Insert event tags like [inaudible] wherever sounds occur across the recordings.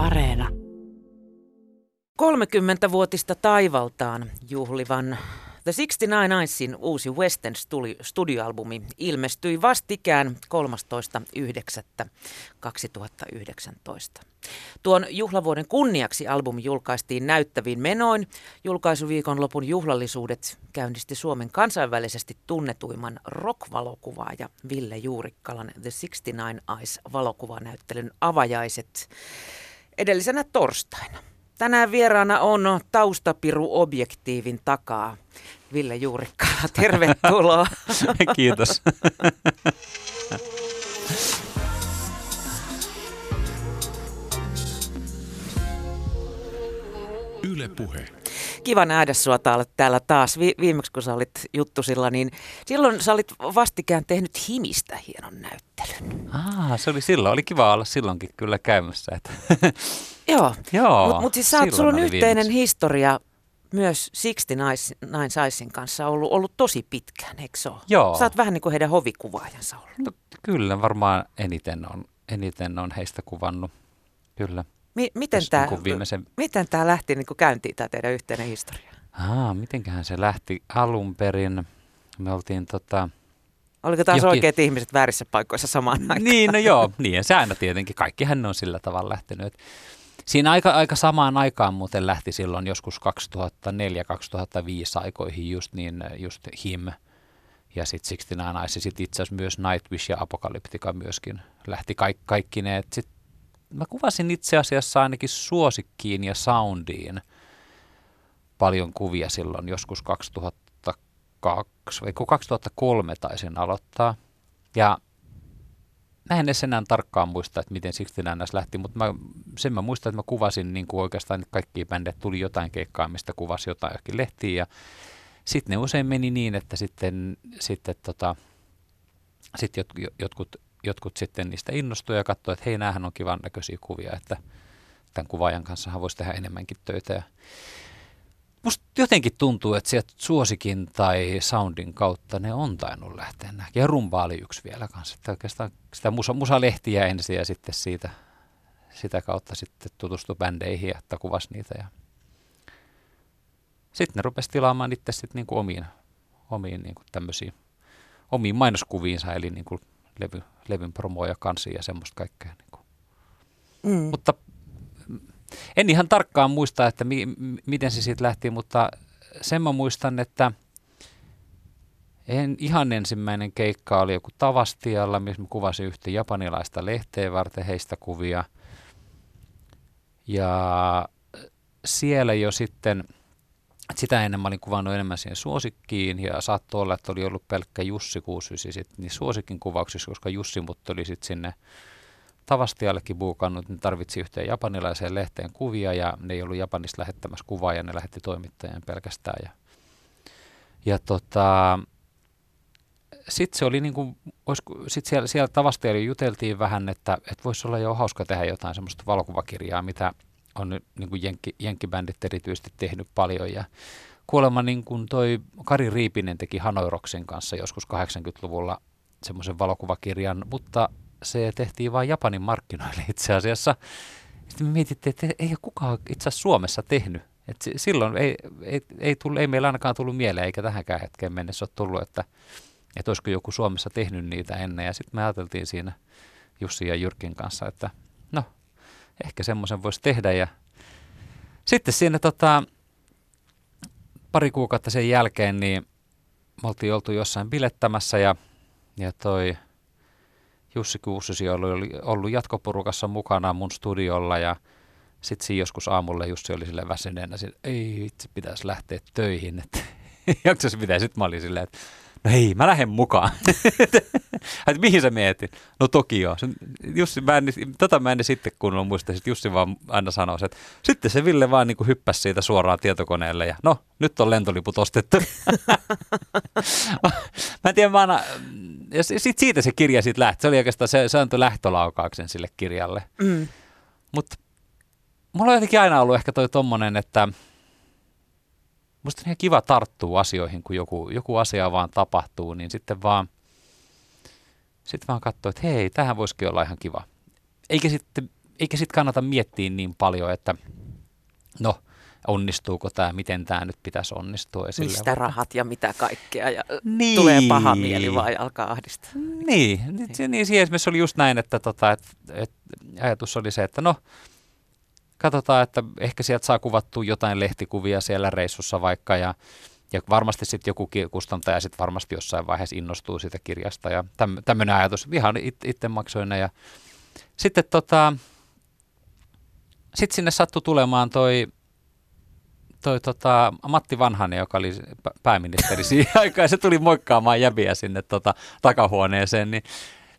Areena. 30-vuotista taivaltaan juhlivan The 69 Nicesin uusi Western studioalbumi ilmestyi vastikään 13.9.2019. Tuon juhlavuoden kunniaksi albumi julkaistiin näyttäviin menoin. Julkaisuviikon lopun juhlallisuudet käynnisti Suomen kansainvälisesti tunnetuimman rock-valokuvaaja Ville Juurikkalan The 69 Eyes valokuvanäyttelyn avajaiset edellisenä torstaina. Tänään vieraana on taustapiru-objektiivin takaa Ville Juurikkala. [laughs] Tervetuloa. [laughs] Kiitos. Yle Puhe. Kiva nähdä sinua täällä taas. Vi- viimeksi kun sä olit juttusilla, niin silloin sä olit vastikään tehnyt Himistä hienon näyttelyn. Ah, se oli silloin. Oli kiva olla silloinkin kyllä käymässä. Että. [laughs] Joo, Joo mutta mut siis sä oot, sulla on yhteinen viimeksi. historia myös Sixty Nine Sizein kanssa ollut, ollut tosi pitkään, eikö se ole? Joo. Sä oot vähän niin kuin heidän hovikuvaajansa ollut. No, kyllä, varmaan eniten on, eniten on heistä kuvannut, kyllä. Mi- miten tämä niin viimeisen... miten tää lähti niin kuin käyntiin, tämä teidän yhteinen historia? Aa, mitenköhän se lähti alun perin? Me oltiin tota... Oliko taas jokin... oikeat ihmiset väärissä paikoissa samaan aikaan? Niin, no joo, niin se aina tietenkin. Kaikkihan on sillä tavalla lähtenyt. Siinä aika, aika samaan aikaan muuten lähti silloin joskus 2004-2005 aikoihin just, niin, just Him ja sitten 69 Eyes ja sitten itse asiassa myös Nightwish ja Apocalyptica myöskin lähti kaik, kaikki ne. Sit mä kuvasin itse asiassa ainakin suosikkiin ja soundiin paljon kuvia silloin joskus 2002 vai 2003 taisin aloittaa. Ja mä en edes enää tarkkaan muista, että miten Sixty Nines lähti, mutta mä, sen mä muistan, että mä kuvasin niin kuin oikeastaan kaikki bändit, tuli jotain keikkaa, mistä kuvasi jotain johonkin lehtiin ja sitten ne usein meni niin, että sitten, sitten tota, sit jot, jotkut, jotkut sitten niistä innostui ja katsoi, että hei, näähän on kivan näköisiä kuvia, että tämän kuvaajan kanssa voisi tehdä enemmänkin töitä. Ja musta jotenkin tuntuu, että sieltä suosikin tai soundin kautta ne on tainnut lähteä nähdä. Ja rumba oli yksi vielä kanssa. Että oikeastaan sitä musa, musalehtiä ensin ja sitten siitä, sitä kautta sitten tutustui bändeihin että kuvasi niitä. Ja sitten ne rupesi tilaamaan itse sitten niin kuin omiin, omiin niin kuin tämmöisiin, omiin mainoskuviinsa, eli niin kuin levy, levyn promoja, kansia ja semmoista kaikkea. Niin kuin. Mm. Mutta en ihan tarkkaan muista, että mi, miten se siitä lähti, mutta sen mä muistan, että en, ihan ensimmäinen keikka oli joku Tavastialla, missä mä kuvasin yhtä japanilaista lehteä varten heistä kuvia. Ja siellä jo sitten, sitä ennen mä olin kuvannut enemmän siihen suosikkiin ja saattoi olla, että oli ollut pelkkä Jussi 69 niin suosikin kuvauksissa, koska Jussi mut oli sitten sinne Tavastiallekin buukannut, ne tarvitsi yhteen japanilaiseen lehteen kuvia ja ne ei ollut Japanista lähettämässä kuvaa ja ne lähetti toimittajan pelkästään. Ja, ja tota, sitten se oli niin kuin, sit siellä, siellä Tavastialla juteltiin vähän, että, että voisi olla jo hauska tehdä jotain semmoista valokuvakirjaa, mitä on niin kuin jenkki, jenkkibändit erityisesti tehnyt paljon ja kuulemma niin kuin toi Kari Riipinen teki Hanoiroksen kanssa joskus 80-luvulla semmoisen valokuvakirjan, mutta se tehtiin vain Japanin markkinoille itse asiassa. Sitten me mietittiin, että ei ole kukaan itse asiassa Suomessa tehnyt. Et silloin ei, ei, ei, tullut, ei meillä ainakaan tullut mieleen, eikä tähänkään hetkeen mennessä ole tullut, että, että olisiko joku Suomessa tehnyt niitä ennen. Ja sitten me ajateltiin siinä Jussi ja Jyrkin kanssa, että ehkä semmoisen voisi tehdä. Ja sitten siinä tota, pari kuukautta sen jälkeen, niin me oltiin oltu jossain bilettämässä ja, ja toi – Jussi Kuussisi oli ollut jatkoporukassa mukana mun studiolla ja sitten siinä joskus aamulla Jussi oli sille väsyneenä, että ei itse pitäisi lähteä töihin, että [laughs] jaksas pitää. Sitten mä olin silleen, että no hei, mä lähden mukaan. [laughs] että mihin sä mietit? No Tokio. Jussi, mä en, tota mä en sitten kunnolla muista. Sitten Jussi vaan aina sanoi, että sitten se Ville vaan niin kuin hyppäsi siitä suoraan tietokoneelle ja no, nyt on lentoliput ostettu. [laughs] mä en tiedä, mä aina, ja sit siitä se kirja sitten lähti. Se oli oikeastaan, se, se antoi lähtölaukauksen sille kirjalle. Mm. Mutta mulla on jotenkin aina ollut ehkä toi tommonen, että musta on ihan kiva tarttua asioihin, kun joku, joku asia vaan tapahtuu, niin sitten vaan, sitten vaan katsoo, että hei, tähän voisikin olla ihan kiva. Eikä sitten eikä sitten kannata miettiä niin paljon, että no – onnistuuko tämä, miten tämä nyt pitäisi onnistua. Esille. Mistä vaikka. rahat ja mitä kaikkea ja niin. tulee paha mieli vai alkaa ahdistaa. Niin, niin. niin, niin siinä esimerkiksi oli just näin, että, tota, että, että ajatus oli se, että no katsotaan, että ehkä sieltä saa kuvattua jotain lehtikuvia siellä reissussa vaikka ja, ja varmasti sitten joku kustantaja sitten varmasti jossain vaiheessa innostuu siitä kirjasta ja tämmöinen ajatus. Ihan it, itse maksoin ne ja sitten tota, sit sinne sattui tulemaan toi toi tota, Matti Vanhanen, joka oli pääministeri [laughs] siihen aikaan, se tuli moikkaamaan jäbiä sinne tota, takahuoneeseen, niin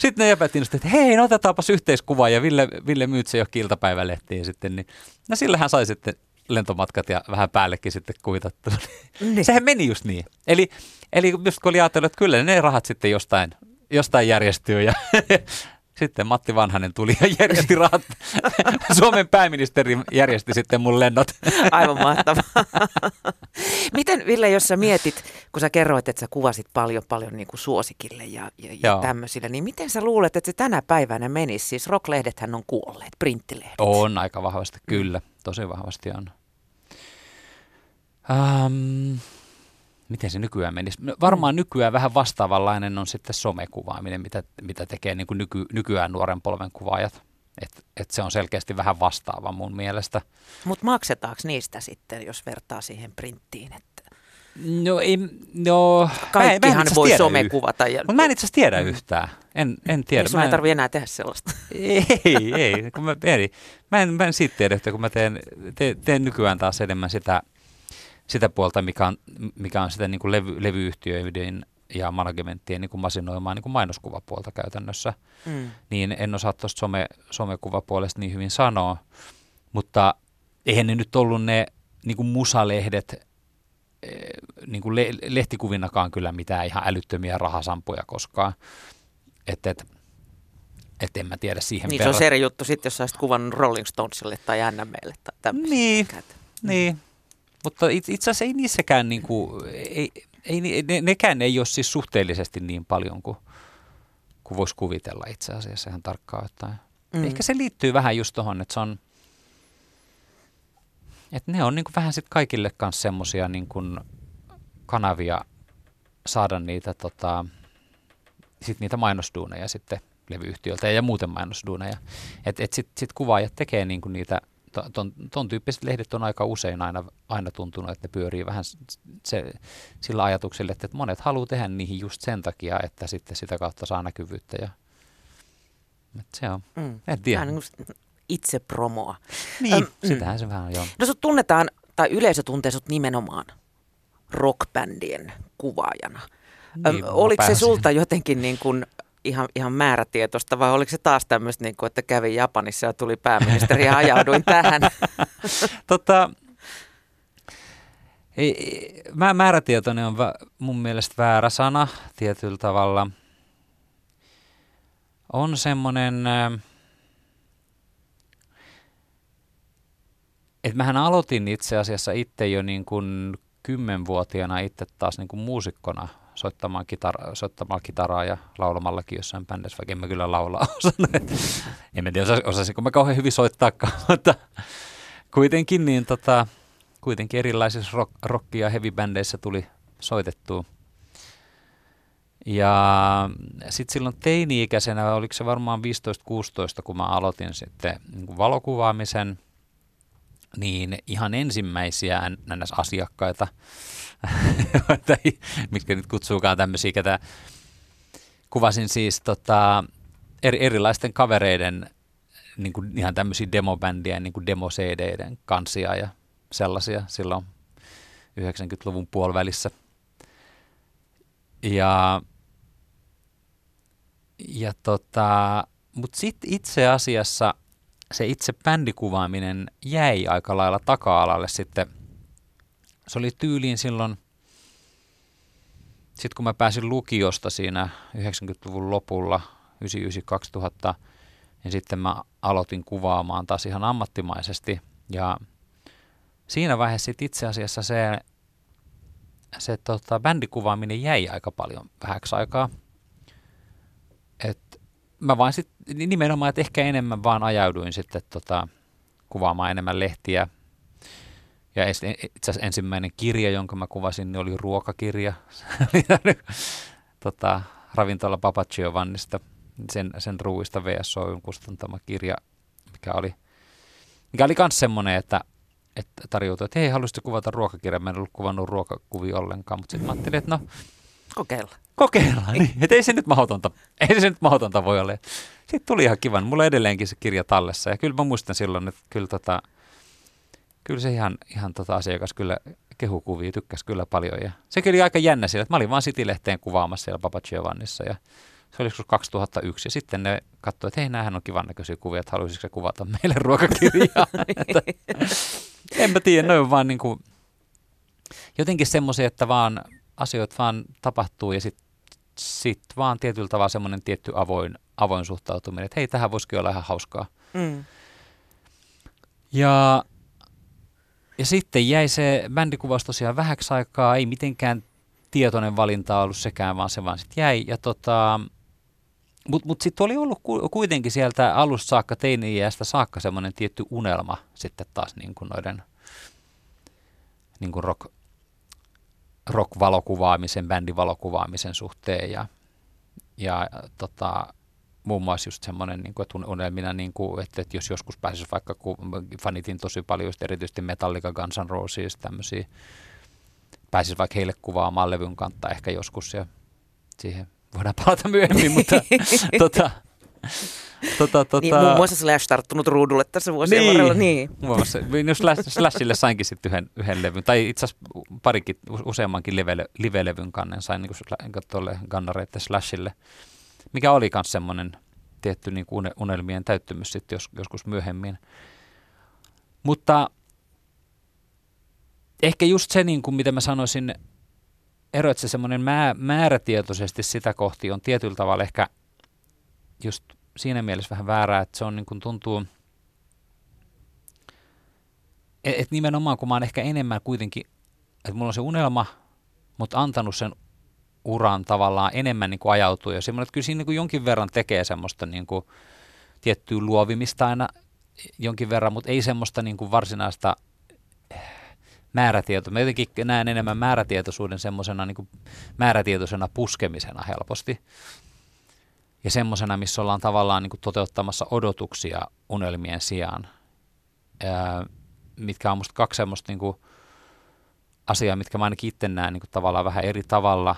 sitten ne jäbät että hei, no otetaanpas yhteiskuva ja Ville, Ville Myytsä jo kiltapäivälehtiin sitten, niin no sillä hän sai sitten lentomatkat ja vähän päällekin sitten kuitattu. [laughs] Niin. Sehän meni just niin. Eli, eli just kun oli ajatellut, että kyllä ne rahat sitten jostain, jostain järjestyy ja [laughs] sitten Matti Vanhanen tuli ja järjesti rahat. [laughs] Suomen pääministeri järjesti sitten mun lennot. Aivan mahtavaa. Miten Ville, jos sä mietit, kun sä kerroit, että sä kuvasit paljon paljon niin kuin suosikille ja, ja, ja tämmöisille, niin miten sä luulet, että se tänä päivänä menisi? Siis rocklehdethän on kuolleet, printtilehdet. On aika vahvasti, kyllä. Tosi vahvasti on. Um, miten se nykyään menisi? No, varmaan mm. nykyään vähän vastaavanlainen on sitten somekuvaaminen, mitä, mitä tekee niin kuin nyky, nykyään nuoren polven kuvaajat. Et, et se on selkeästi vähän vastaava mun mielestä. Mutta maksetaanko niistä sitten, jos vertaa siihen printtiin? Että... No ei, no... Kaikkihan mä en, mä voi somekuvata. Ja... Mutta mä en itse asiassa tiedä mm. yhtään. En, en tiedä. Ei sun ei tarvitse enää tehdä sellaista. ei, ei. Kun mä, eri. Mä, en, mä en siitä tiedä, että kun mä teen, teen, teen nykyään taas enemmän sitä sitä puolta, mikä on, mikä on sitä niin kuin levy, levyyhtiöiden ja managementtien niin kuin masinoimaa niin kuin mainoskuvapuolta käytännössä, mm. niin en osaa tuosta some, somekuvapuolesta niin hyvin sanoa, mutta eihän ne nyt ollut ne niin kuin musalehdet eh, niin kuin le, lehtikuvinakaan kyllä mitään ihan älyttömiä rahasampuja koskaan. Että et, et en mä tiedä siihen Niin verran. se on eri juttu sitten, jos sä olisit kuvannut Rolling Stonesille tai NMlle tai tämmöisiä. Niin, niin. Mutta itse asiassa ei niissäkään, niin kuin, ei, ei, ne, nekään ei ole siis suhteellisesti niin paljon kuin, kuin voisi kuvitella itse asiassa ihan tarkkaan ottaen. Mm. Ehkä se liittyy vähän just tuohon, että se on, että ne on niin kuin vähän sitten kaikille kanssa semmoisia niin kuin kanavia saada niitä, tota, sit niitä mainosduuneja sitten levyyhtiöltä ja muuten mainosduuneja. Että et sitten sit kuvaajat tekee niin kuin niitä ton, ton tyyppiset lehdet on aika usein aina, aina tuntunut, että ne pyörii vähän se, sillä ajatuksella, että monet haluaa tehdä niihin just sen takia, että sitten sitä kautta saa näkyvyyttä. Ja, että se on, mm. en tiedä. Vähän niin itse promoa. Niin, Öm, mm. sitähän mm. se vähän on, joo. No sut tunnetaan, tai yleisö tuntee sut nimenomaan rockbändien kuvaajana. Niin, Öm, oliko se sulta jotenkin niin kuin ihan, ihan määrätietoista vai oliko se taas tämmöistä, niin kuin, että kävin Japanissa ja tuli pääministeri ja ajauduin tähän? [laughs] tota, ei, mä, määrätietoinen on vä, mun mielestä väärä sana tietyllä tavalla. On semmoinen, että mähän aloitin itse asiassa itse jo niin kuin kymmenvuotiaana itse taas niin kuin muusikkona soittamaan, kitara, soittamaan kitaraa ja laulamallakin jossain bändissä, vaikka [laughs] en mä kyllä laulaa osannut. en tiedä, osasinko mä kauhean hyvin soittaakaan, [laughs] mutta kuitenkin, niin tota, kuitenkin erilaisissa rock, rock- ja heavy-bändeissä tuli soitettua. Ja sitten silloin teini-ikäisenä, oliko se varmaan 15-16, kun mä aloitin sitten niin valokuvaamisen, niin ihan ensimmäisiä NS-asiakkaita tai [laughs] mitkä nyt kutsuukaan tämmöisiä, ketä kuvasin siis tota, eri, erilaisten kavereiden niin kuin ihan tämmöisiä demobändien, niin kuin demo-CD-den kansia ja sellaisia silloin 90-luvun puolivälissä. Ja, ja tota, mutta sitten itse asiassa se itse bändikuvaaminen jäi aika lailla taka-alalle sitten – se oli tyyliin silloin, sitten kun mä pääsin lukiosta siinä 90-luvun lopulla, 99-2000, niin sitten mä aloitin kuvaamaan taas ihan ammattimaisesti. Ja siinä vaiheessa sit itse asiassa se, se tota, bändikuvaaminen jäi aika paljon vähäksi aikaa. Mä vaan sit, nimenomaan, että ehkä enemmän vaan ajauduin sitten tota, kuvaamaan enemmän lehtiä. Ja itse asiassa ensimmäinen kirja, jonka mä kuvasin, niin oli ruokakirja. [laughs] tota, ravintola Papa Giovannista, sen, sen ruuista VSO kustantama kirja, mikä oli, mikä oli myös semmoinen, että, että tarjoutui, että hei, haluaisitko kuvata ruokakirjaa? Mä en ollut kuvannut ruokakuvia ollenkaan, mutta sitten mä ajattelin, että no, Kokeilla. Kokeillaan, niin. Että ei se nyt mahdotonta, ei se nyt mahdotonta voi olla. Sitten tuli ihan kivan. Mulla edelleenkin se kirja tallessa. Ja kyllä mä muistan silloin, että kyllä, tota, kyllä se ihan, ihan tota asiakas kyllä kehukuvia tykkäsi kyllä paljon. Ja sekin oli aika jännä sillä, että mä olin vaan City-lehteen kuvaamassa siellä Papa Giovannissa. Ja se oli 2001 ja sitten ne katsoivat, että hei, näähän on kivan näköisiä kuvia, että haluaisitko se kuvata meille [laughs] ruokakirjaa. en mä tiedä, ne on vaan niin kuin, jotenkin semmoisia, että vaan asioita vaan tapahtuu ja sitten sit vaan tietyllä tavalla semmoinen tietty avoin, avoin suhtautuminen, että hei, tähän voisikin olla ihan hauskaa. Mm. Ja, ja sitten jäi se bändikuvaus tosiaan vähäksi aikaa, ei mitenkään tietoinen valinta ollut sekään, vaan se vaan sitten jäi. Ja tota, mutta mut sitten oli ollut kuitenkin sieltä alusta saakka, teini-iästä saakka semmoinen tietty unelma sitten taas niin kuin noiden niin kuin rock, rock-valokuvaamisen, bändivalokuvaamisen suhteen ja, ja tota, muun muassa just semmoinen, niin kuin, että unelmina, niin kuin, että, että jos joskus pääsisi vaikka, kun fanitin tosi paljon just erityisesti Metallica, Guns N' Roses, tämmöisiä, pääsisi vaikka heille kuvaamaan levyn kantta ehkä joskus ja siihen voidaan palata myöhemmin, mutta [laughs] tota, [laughs] Tota, tota... Niin, muun muassa Slash tarttunut ruudulle tässä vuosien niin. varrella. Niin. Muun muassa. Niin, Slash, Slashille sainkin sitten yhden, yhden levyn, tai itse asiassa parikin, useammankin live, live-levyn kannen sain niin tuolle Gunnareiden Slashille, mikä oli myös semmoinen tietty niin kuin unelmien täyttymys sitten jos, joskus myöhemmin. Mutta ehkä just se, niin kuin mitä mä sanoisin, ero, että se semmoinen mä, määrätietoisesti sitä kohti on tietyllä tavalla ehkä just siinä mielessä vähän väärää, että se on niin kuin tuntuu, että et nimenomaan kun mä oon ehkä enemmän kuitenkin, että mulla on se unelma, mutta antanut sen uran tavallaan enemmän niin kuin ajautuu. Ja semmoinen, että kyllä siinä niin kuin jonkin verran tekee semmoista niin kuin tiettyä luovimista aina jonkin verran, mutta ei semmoista niin kuin varsinaista määrätietoa. Mä jotenkin näen enemmän määrätietoisuuden semmoisena niin määrätietoisena puskemisena helposti ja semmoisena, missä ollaan tavallaan niin kuin toteuttamassa odotuksia unelmien sijaan, ää, mitkä on musta kaksi semmoista niin kuin asiaa, mitkä mä ainakin itse näen niin kuin tavallaan vähän eri tavalla.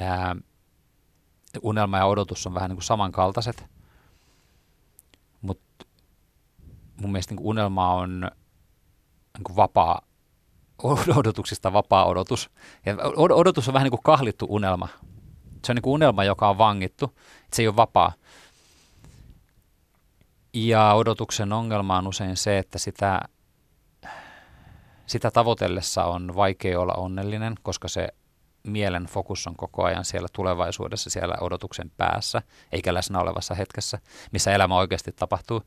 Ää, unelma ja odotus on vähän niin kuin samankaltaiset, mutta mun mielestä niin kuin unelma on niin kuin vapaa, [laughs] odotuksista vapaa odotus. Ja odotus on vähän niin kuin kahlittu unelma, se on niin kuin unelma, joka on vangittu. Se ei ole vapaa. Ja odotuksen ongelma on usein se, että sitä, sitä tavoitellessa on vaikea olla onnellinen, koska se mielen fokus on koko ajan siellä tulevaisuudessa, siellä odotuksen päässä, eikä läsnä olevassa hetkessä, missä elämä oikeasti tapahtuu,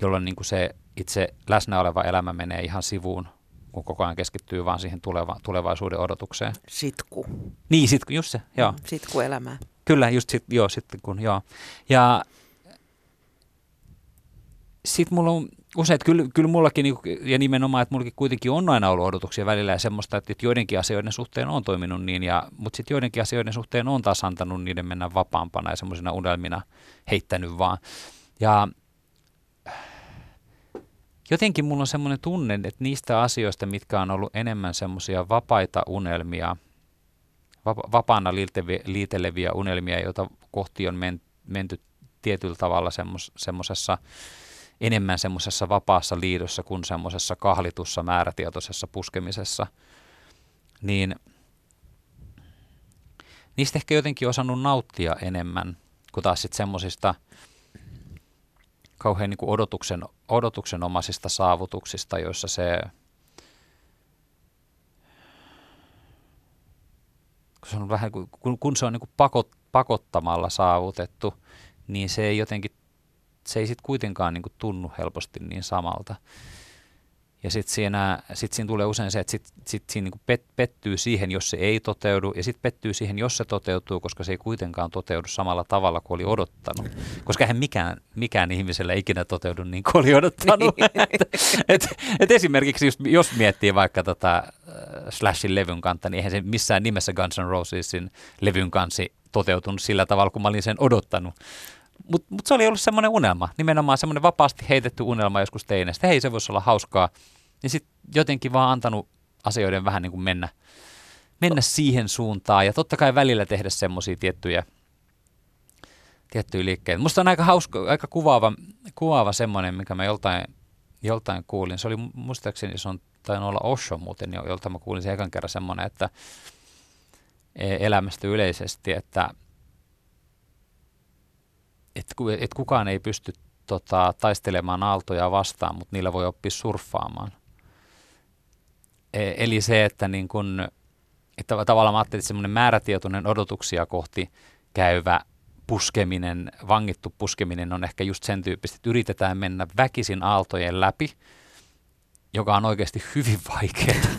jolloin niin kuin se itse läsnä oleva elämä menee ihan sivuun kun koko ajan keskittyy vaan siihen tuleva, tulevaisuuden odotukseen. Sitku. Niin, sitku, just se, joo. Sitku elämää. Kyllä, just sit, joo, sitten kun, joo. Ja sitten mulla on usein, että kyllä, kyllä mullakin, niinku, ja nimenomaan, että mullakin kuitenkin on aina ollut odotuksia välillä ja semmoista, että joidenkin asioiden suhteen on toiminut niin, ja, mutta sitten joidenkin asioiden suhteen on taas antanut niiden mennä vapaampana ja semmoisina unelmina heittänyt vaan. Ja jotenkin mulla on semmoinen tunne, että niistä asioista, mitkä on ollut enemmän semmoisia vapaita unelmia, vapaana liiteleviä unelmia, joita kohti on menty tietyllä tavalla semmoisessa enemmän semmoisessa vapaassa liidossa kuin semmoisessa kahlitussa määrätietoisessa puskemisessa, niin niistä ehkä jotenkin osannut nauttia enemmän kuin taas sitten semmoisista – kauhean niin kuin odotuksen, odotuksenomaisista saavutuksista, joissa se, kun se on vähän kun, kun se on niin kuin pakot, pakottamalla saavutettu, niin se ei jotenkin, se ei sitten kuitenkaan niin kuin tunnu helposti niin samalta. Ja sitten siinä, sit siinä tulee usein se, että sit, sit siinä niinku pet, pettyy siihen, jos se ei toteudu, ja sitten pettyy siihen, jos se toteutuu, koska se ei kuitenkaan toteudu samalla tavalla kuin oli odottanut. Koska eihän mikään, mikään ihmisellä ikinä toteudu niin kuin oli odottanut. [laughs] Niin. et, et, et esimerkiksi just, jos miettii vaikka tota, äh, Slashin levyn kanta, niin eihän se missään nimessä Guns N' Rosesin levyn kansi toteutunut sillä tavalla, kun mä olin sen odottanut. Mutta mut se oli ollut semmoinen unelma, nimenomaan semmoinen vapaasti heitetty unelma joskus teinestä. Hei, se voisi olla hauskaa. Ja sitten jotenkin vaan antanut asioiden vähän niin kuin mennä, mennä siihen suuntaan. Ja totta kai välillä tehdä semmoisia tiettyjä, tiettyjä liikkeitä. Musta on aika hauska, aika kuvaava, kuvaava semmoinen, mikä mä joltain, joltain kuulin. Se oli muistaakseni, se on tainnut olla Osho muuten, jolta mä kuulin sen ekan kerran semmoinen, että e, elämästä yleisesti, että että et kukaan ei pysty tota, taistelemaan aaltoja vastaan, mutta niillä voi oppia surffaamaan. E, eli se, että, niin kun, että tavallaan mä ajattelin, että semmoinen määrätietoinen odotuksia kohti käyvä puskeminen, vangittu puskeminen on ehkä just sen tyyppistä, että yritetään mennä väkisin aaltojen läpi, joka on oikeasti hyvin [laughs] vaikeaa.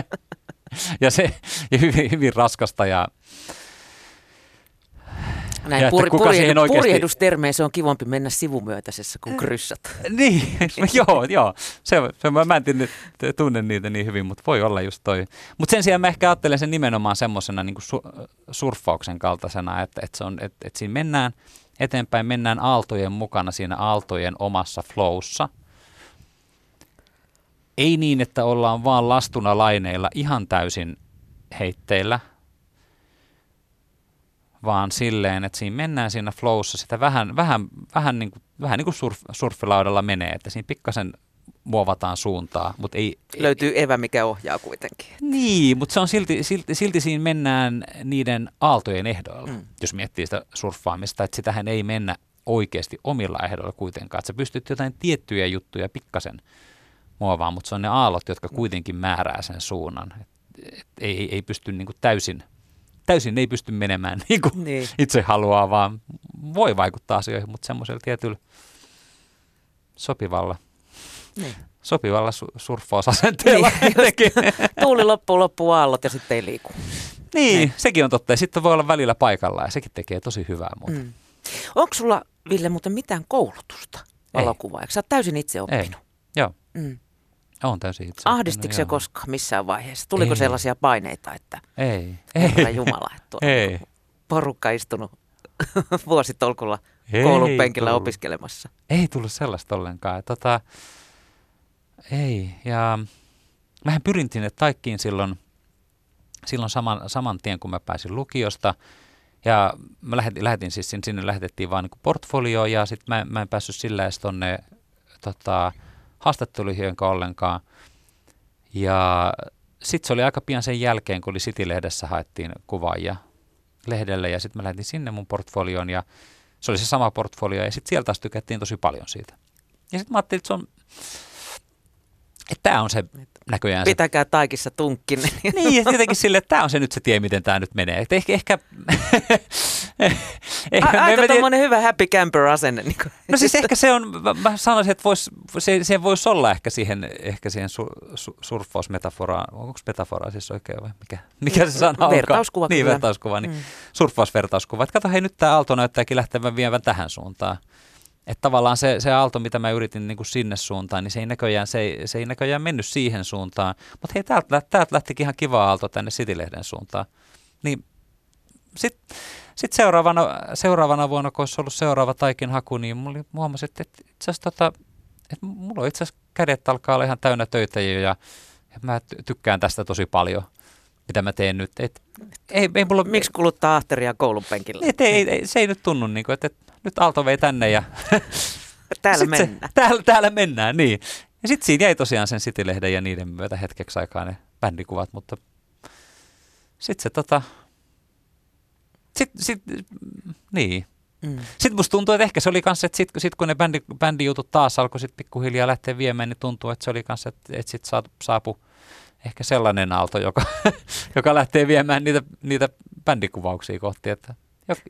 [laughs] ja se ja hyvin, hyvin raskasta ja näin ja puri, purjehdu, oikeasti... purjehdustermeen se on kivompi mennä sivumyötäisessä kuin kryssat. [laughs] niin, [laughs] joo, joo. Se, se, mä en tunne niitä niin hyvin, mutta voi olla just toi. Mutta sen sijaan mä ehkä ajattelen sen nimenomaan semmoisena niin su, surffauksen kaltaisena, että, että, se on, että, että siinä mennään eteenpäin, mennään aaltojen mukana siinä aaltojen omassa flowssa. Ei niin, että ollaan vaan lastuna laineilla ihan täysin heitteillä – vaan silleen, että siinä mennään siinä flowssa sitä vähän, vähän, vähän, niin kuin, vähän niin kuin surf, surfilaudalla menee, että siinä pikkasen muovataan suuntaa, mutta ei... Löytyy evä, mikä ohjaa kuitenkin. Niin, mutta se on silti, silti, silti siinä mennään niiden aaltojen ehdoilla, mm. jos miettii sitä surffaamista, että sitähän ei mennä oikeasti omilla ehdoilla kuitenkaan, että sä pystyt jotain tiettyjä juttuja pikkasen muovaamaan, mutta se on ne aallot, jotka kuitenkin määrää sen suunnan. Et, et ei, ei pysty niin kuin täysin täysin ei pysty menemään [laughs] niin kuin niin. itse haluaa, vaan voi vaikuttaa asioihin, mutta semmoisella tietyllä sopivalla, niin. sopivalla su- surffausasenteella. Niin, [laughs] [laughs] Tuuli loppuu, loppuu aallot ja sitten ei liiku. Niin, niin, sekin on totta. Ja sitten voi olla välillä paikalla ja sekin tekee tosi hyvää muuta. Mm. Onko sulla, Ville, muuten mitään koulutusta valokuvaa? Eikö sä oot täysin itse oppinut? Ei, joo. Mm. On täysin itse. Ahdistiko se koskaan missään vaiheessa? Tuliko ei. sellaisia paineita, että ei. Herra Jumala, että ei. porukka istunut [laughs] vuositolkulla koulun penkillä tullut. opiskelemassa? Ei tullut sellaista ollenkaan. Tota, ei, ja mähän pyrin sinne taikkiin silloin, silloin saman, saman tien, kun mä pääsin lukiosta. Ja mä lähetin, lähetin siis sinne, sinne lähetettiin vaan niin portfolio ja sitten mä, mä en päässyt sillä edes tonne tota, haastatteluihin ollenkaan. Ja sitten se oli aika pian sen jälkeen, kun oli City-lehdessä haettiin kuvaajia lehdelle ja sitten mä lähetin sinne mun portfolioon ja se oli se sama portfolio ja sitten sieltä taas tykättiin tosi paljon siitä. Ja sitten mä ajattelin, että se on, että tämä on se näköjään Pitäkää se... taikissa tunkkin. [laughs] niin, ja tietenkin sille, että tämä on se nyt se tie, miten tämä nyt menee. Että ehkä, ehkä Ei, [laughs] A- aika tuommoinen hyvä happy camper asenne. Niin no siis ehkä se on, mä sanoisin, että vois, se, se voisi olla ehkä siihen, ehkä siihen su, su, surffausmetaforaan. Onko metafora siis oikein vai mikä, mikä se sana on? Vertauskuva. Niin, vertauskuva. Niin mm. Surffausvertauskuva. Että kato, hei nyt tämä aalto näyttääkin lähtevän vievän tähän suuntaan. Että tavallaan se, se aalto, mitä mä yritin niin kuin sinne suuntaan, niin se ei näköjään, se ei, se ei näköjään mennyt siihen suuntaan. Mutta hei, täältä, täältä lähtikin ihan kiva aalto tänne City-lehden suuntaan. Niin sitten sit seuraavana, seuraavana vuonna, kun olisi ollut seuraava taikin haku, niin mulla huomasin, että, että itse asiassa tota, että mulla on itse asiassa kädet alkaa olla ihan täynnä töitä jo ja, ja mä tykkään tästä tosi paljon mitä mä teen nyt. Et, ei, ei mulla, Miksi kuluttaa ahteria koulun penkillä? Et, ei, ei, se ei nyt tunnu, niin kuin, että, että nyt Aalto vei tänne ja... [laughs] täällä mennään. Se, täällä, täällä mennään, niin. Ja sitten siinä jäi tosiaan sen City-lehden ja niiden myötä hetkeksi aikaa ne bändikuvat, mutta sitten se tota... Sitten, sit, niin. Mm. Sitten musta tuntuu, että ehkä se oli kanssa, että sitten sit kun ne bändi, bändijutut taas alkoi sit pikkuhiljaa lähteä viemään, niin tuntuu, että se oli kanssa, että, että sitten saapui ehkä sellainen aalto, joka, [laughs] joka lähtee viemään niitä, niitä bändikuvauksia kohti, että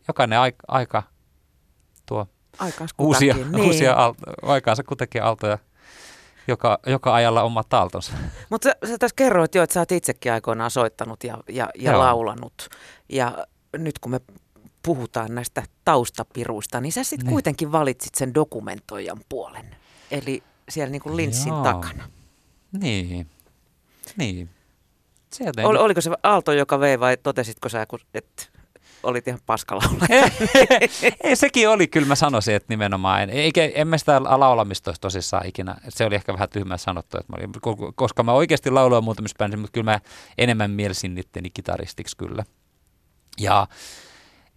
jokainen aika, aika tuo uusia, niin. uusia al, aikaansa kuitenkin aaltoja joka, joka ajalla oma taltonsa. Mutta sä, sä tässä kerroit jo, että sä oot itsekin aikoinaan soittanut ja, ja, ja laulanut. Ja nyt kun me puhutaan näistä taustapiruista, niin sä sitten niin. kuitenkin valitsit sen dokumentoijan puolen. Eli siellä niin kuin linssin Joo. takana. Niin, niin. Ol, oliko se Aalto, joka vei vai totesitko sä, että olit ihan paskalla [laughs] Ei, sekin oli, kyllä mä sanoisin, että nimenomaan. Eikä, en mä sitä laulamista tosissaan ikinä. Se oli ehkä vähän tyhmä sanottu, että mä olin, koska mä oikeasti lauloin muutamissa bändissä, mutta kyllä mä enemmän mielsin niitteni kitaristiksi kyllä. Ja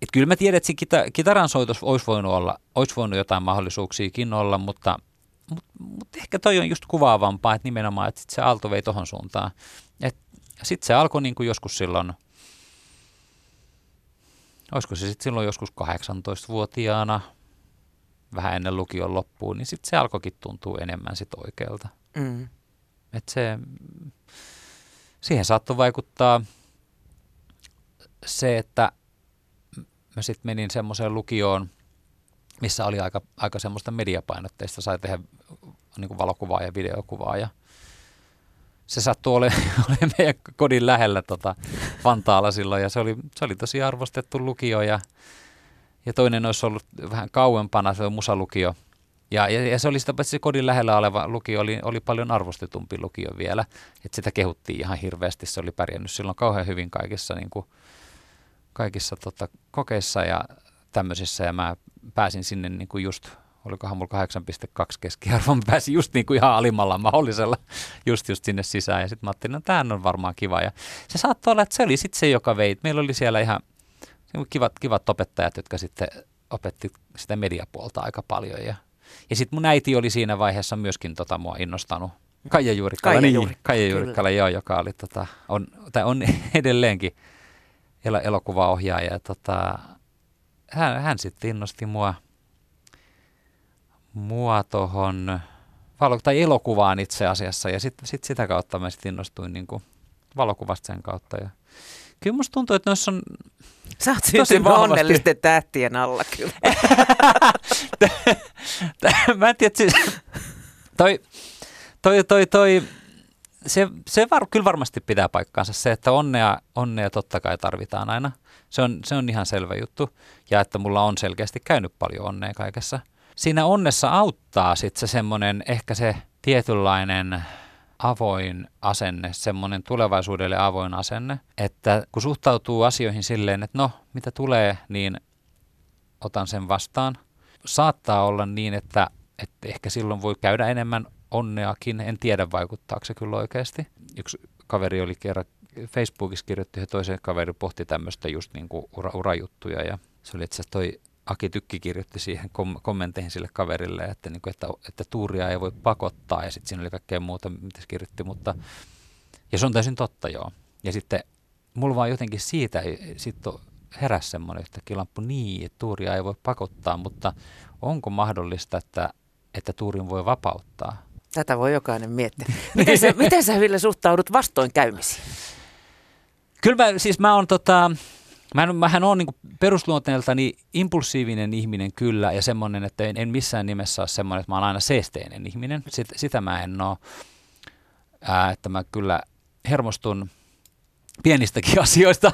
et kyllä mä tiedän, että se kita, kitaran soitos olisi voinut olla, olisi voinut jotain mahdollisuuksiakin olla, mutta, mutta, mutta ehkä toi on just kuvaavampaa, että nimenomaan, että sit se aalto vei tohon suuntaan. Sitten se alkoi niin kuin joskus silloin, olisiko se sitten silloin joskus 18-vuotiaana, vähän ennen lukion loppuun, niin sitten se alkoikin tuntua enemmän sit oikealta. Mm. Et se, siihen saattoi vaikuttaa se, että mä sitten menin semmoiseen lukioon, missä oli aika, aika semmoista mediapainotteista, sai tehdä niin valokuvaa ja videokuvaa ja se sattui olemaan [laughs] ole meidän kodin lähellä tota, Vantaalla silloin ja se oli, se oli tosi arvostettu lukio ja, ja toinen olisi ollut vähän kauempana, se on musalukio. Ja, ja, ja se oli sitä paitsi kodin lähellä oleva lukio, oli, oli paljon arvostetumpi lukio vielä, että sitä kehuttiin ihan hirveästi, se oli pärjännyt silloin kauhean hyvin kaikissa, niin kuin, kaikissa tota, kokeissa ja tämmöisissä ja mä pääsin sinne niin kuin just olikohan mulla 8,2 keskiarvo, mä pääsin just niin kuin ihan alimmalla mahdollisella just, just sinne sisään. Ja sitten mä ajattelin, että no, on varmaan kiva. Ja se saattoi olla, että se oli sitten se, joka vei. Meillä oli siellä ihan kivat, kivat opettajat, jotka sitten opetti sitä mediapuolta aika paljon. Ja, ja sitten mun äiti oli siinä vaiheessa myöskin tota mua innostanut. Kaija Juurikkala, Kaija, niin, Kaija Juurikkala joo, joka oli, tota, on, tai on [laughs] edelleenkin el- elokuvaohjaaja. Ja, tota, hän, hän sitten innosti mua – mua tuohon valo- tai elokuvaan itse asiassa ja sitten sit sitä kautta mä sitten innostuin niin kuin valokuvasta sen kautta. Ja kyllä musta tuntuu, että noissa on Sä oot tosi onnellisten tähtien alla kyllä. [laughs] mä en tiedä, siis, toi, toi, toi, toi, se, se var, kyllä varmasti pitää paikkaansa se, että onnea, onnea totta kai tarvitaan aina. Se on, se on ihan selvä juttu. Ja että mulla on selkeästi käynyt paljon onnea kaikessa – siinä onnessa auttaa sitten se semmoinen, ehkä se tietynlainen avoin asenne, semmoinen tulevaisuudelle avoin asenne, että kun suhtautuu asioihin silleen, että no, mitä tulee, niin otan sen vastaan. Saattaa olla niin, että, että ehkä silloin voi käydä enemmän onneakin, en tiedä vaikuttaako se kyllä oikeasti. Yksi kaveri oli kerran Facebookissa kirjoitti, että toisen kaveri pohti tämmöistä just niin kuin ura, urajuttuja ja se oli itse asiassa toi Aki Tykki kirjoitti siihen kom- kommenteihin sille kaverille, että, niin kuin, että, että tuuria ei voi pakottaa ja sitten siinä oli kaikkea muuta, mitä se kirjoitti, mutta ja se on täysin totta joo. Ja sitten mulla vaan jotenkin siitä sitten heräsi semmoinen yhtäkkiä lamppu niin, että tuuria ei voi pakottaa, mutta onko mahdollista, että, että tuurin voi vapauttaa? Tätä voi jokainen miettiä. [laughs] Miten sä, miten sä Ville suhtaudut vastoinkäymisiin? Kyllä mä, siis mä oon tota, Mä en, mähän olen niin perusluonteeltani impulsiivinen ihminen kyllä ja semmoinen, että en, en missään nimessä ole semmoinen, että mä olen aina seesteinen ihminen. Sit, sitä mä en ole, ää, että mä kyllä hermostun pienistäkin [laughs] asioista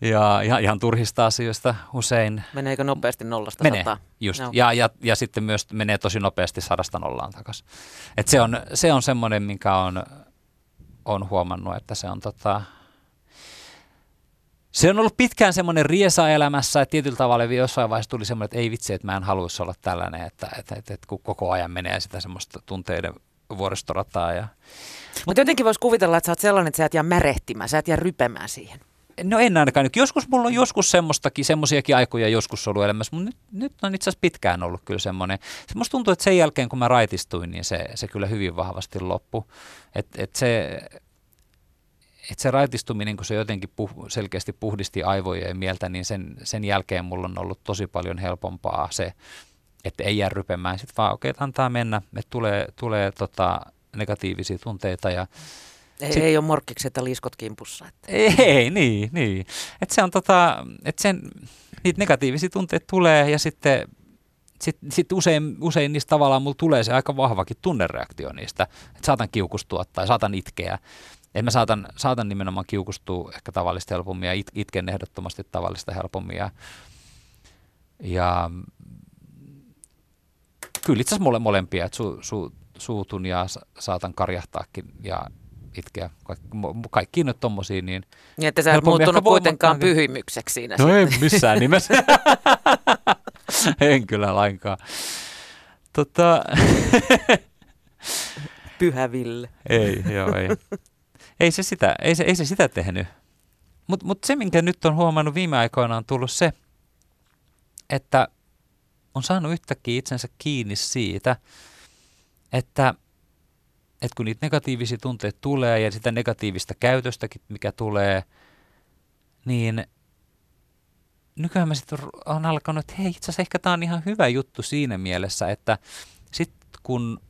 ja ihan, ihan turhista asioista usein. Meneekö nopeasti nollasta menee, sataan? just. No. Ja, ja, ja sitten myös menee tosi nopeasti sadasta nollaan takaisin. Et se on, se on semmoinen, minkä on, on huomannut, että se on tota, se on ollut pitkään semmoinen riesa elämässä, että tietyllä tavalla jossain vaiheessa tuli semmoinen, että ei vitsi, että mä en haluaisi olla tällainen, että, että, että, että kun koko ajan menee sitä semmoista tunteiden vuoristorataa. Ja... Mutta jotenkin voisi kuvitella, että sä oot sellainen, että sä et jää märehtimään, sä et jää rypemään siihen. No en ainakaan. Joskus mulla on joskus semmoistakin, semmoisiakin aikoja joskus ollut elämässä, mutta nyt, nyt on itse asiassa pitkään ollut kyllä semmoinen. Se musta tuntuu, että sen jälkeen kun mä raitistuin, niin se, se kyllä hyvin vahvasti loppui. Että et se, että se raitistuminen, kun se jotenkin puh, selkeästi puhdisti aivoja ja mieltä, niin sen, sen jälkeen mulla on ollut tosi paljon helpompaa se, että ei jää rypemään. Sitten vaan okei, okay, antaa mennä, että tulee, tulee tota, negatiivisia tunteita ja ei, sit, ei ole morkkikset ja liiskot kimpussa. Että. Ei, ei, niin, niin. Että se on tota, että sen, niitä negatiivisia tunteita tulee ja sitten sitten sit usein, usein niistä tavallaan mulla tulee se aika vahvakin tunnereaktio niistä, että saatan kiukustua tai saatan itkeä. Et mä saatan, saatan nimenomaan kiukustua ehkä tavallista helpommin ja it, itken ehdottomasti tavallista helpommin. Ja, ja kyllä itse asiassa mole, molempia, että su, su, suutun ja saatan karjahtaakin ja itkeä. Kaikki nyt tommosia, niin... Niin, että sä et muuttunut kuitenkaan pyhimykseksi siinä. No sitten. ei missään nimessä. [laughs] en kyllä lainkaan. Tota... Pyhä Ville. Ei, joo, ei. [laughs] Ei se sitä, ei se, ei se sitä tehnyt. Mutta mut se, minkä nyt on huomannut viime aikoina, on tullut se, että on saanut yhtäkkiä itsensä kiinni siitä, että, että kun niitä negatiivisia tunteita tulee ja sitä negatiivista käytöstäkin, mikä tulee, niin nykyään mä sitten on alkanut, että hei, itse asiassa ehkä tämä on ihan hyvä juttu siinä mielessä, että sitten kun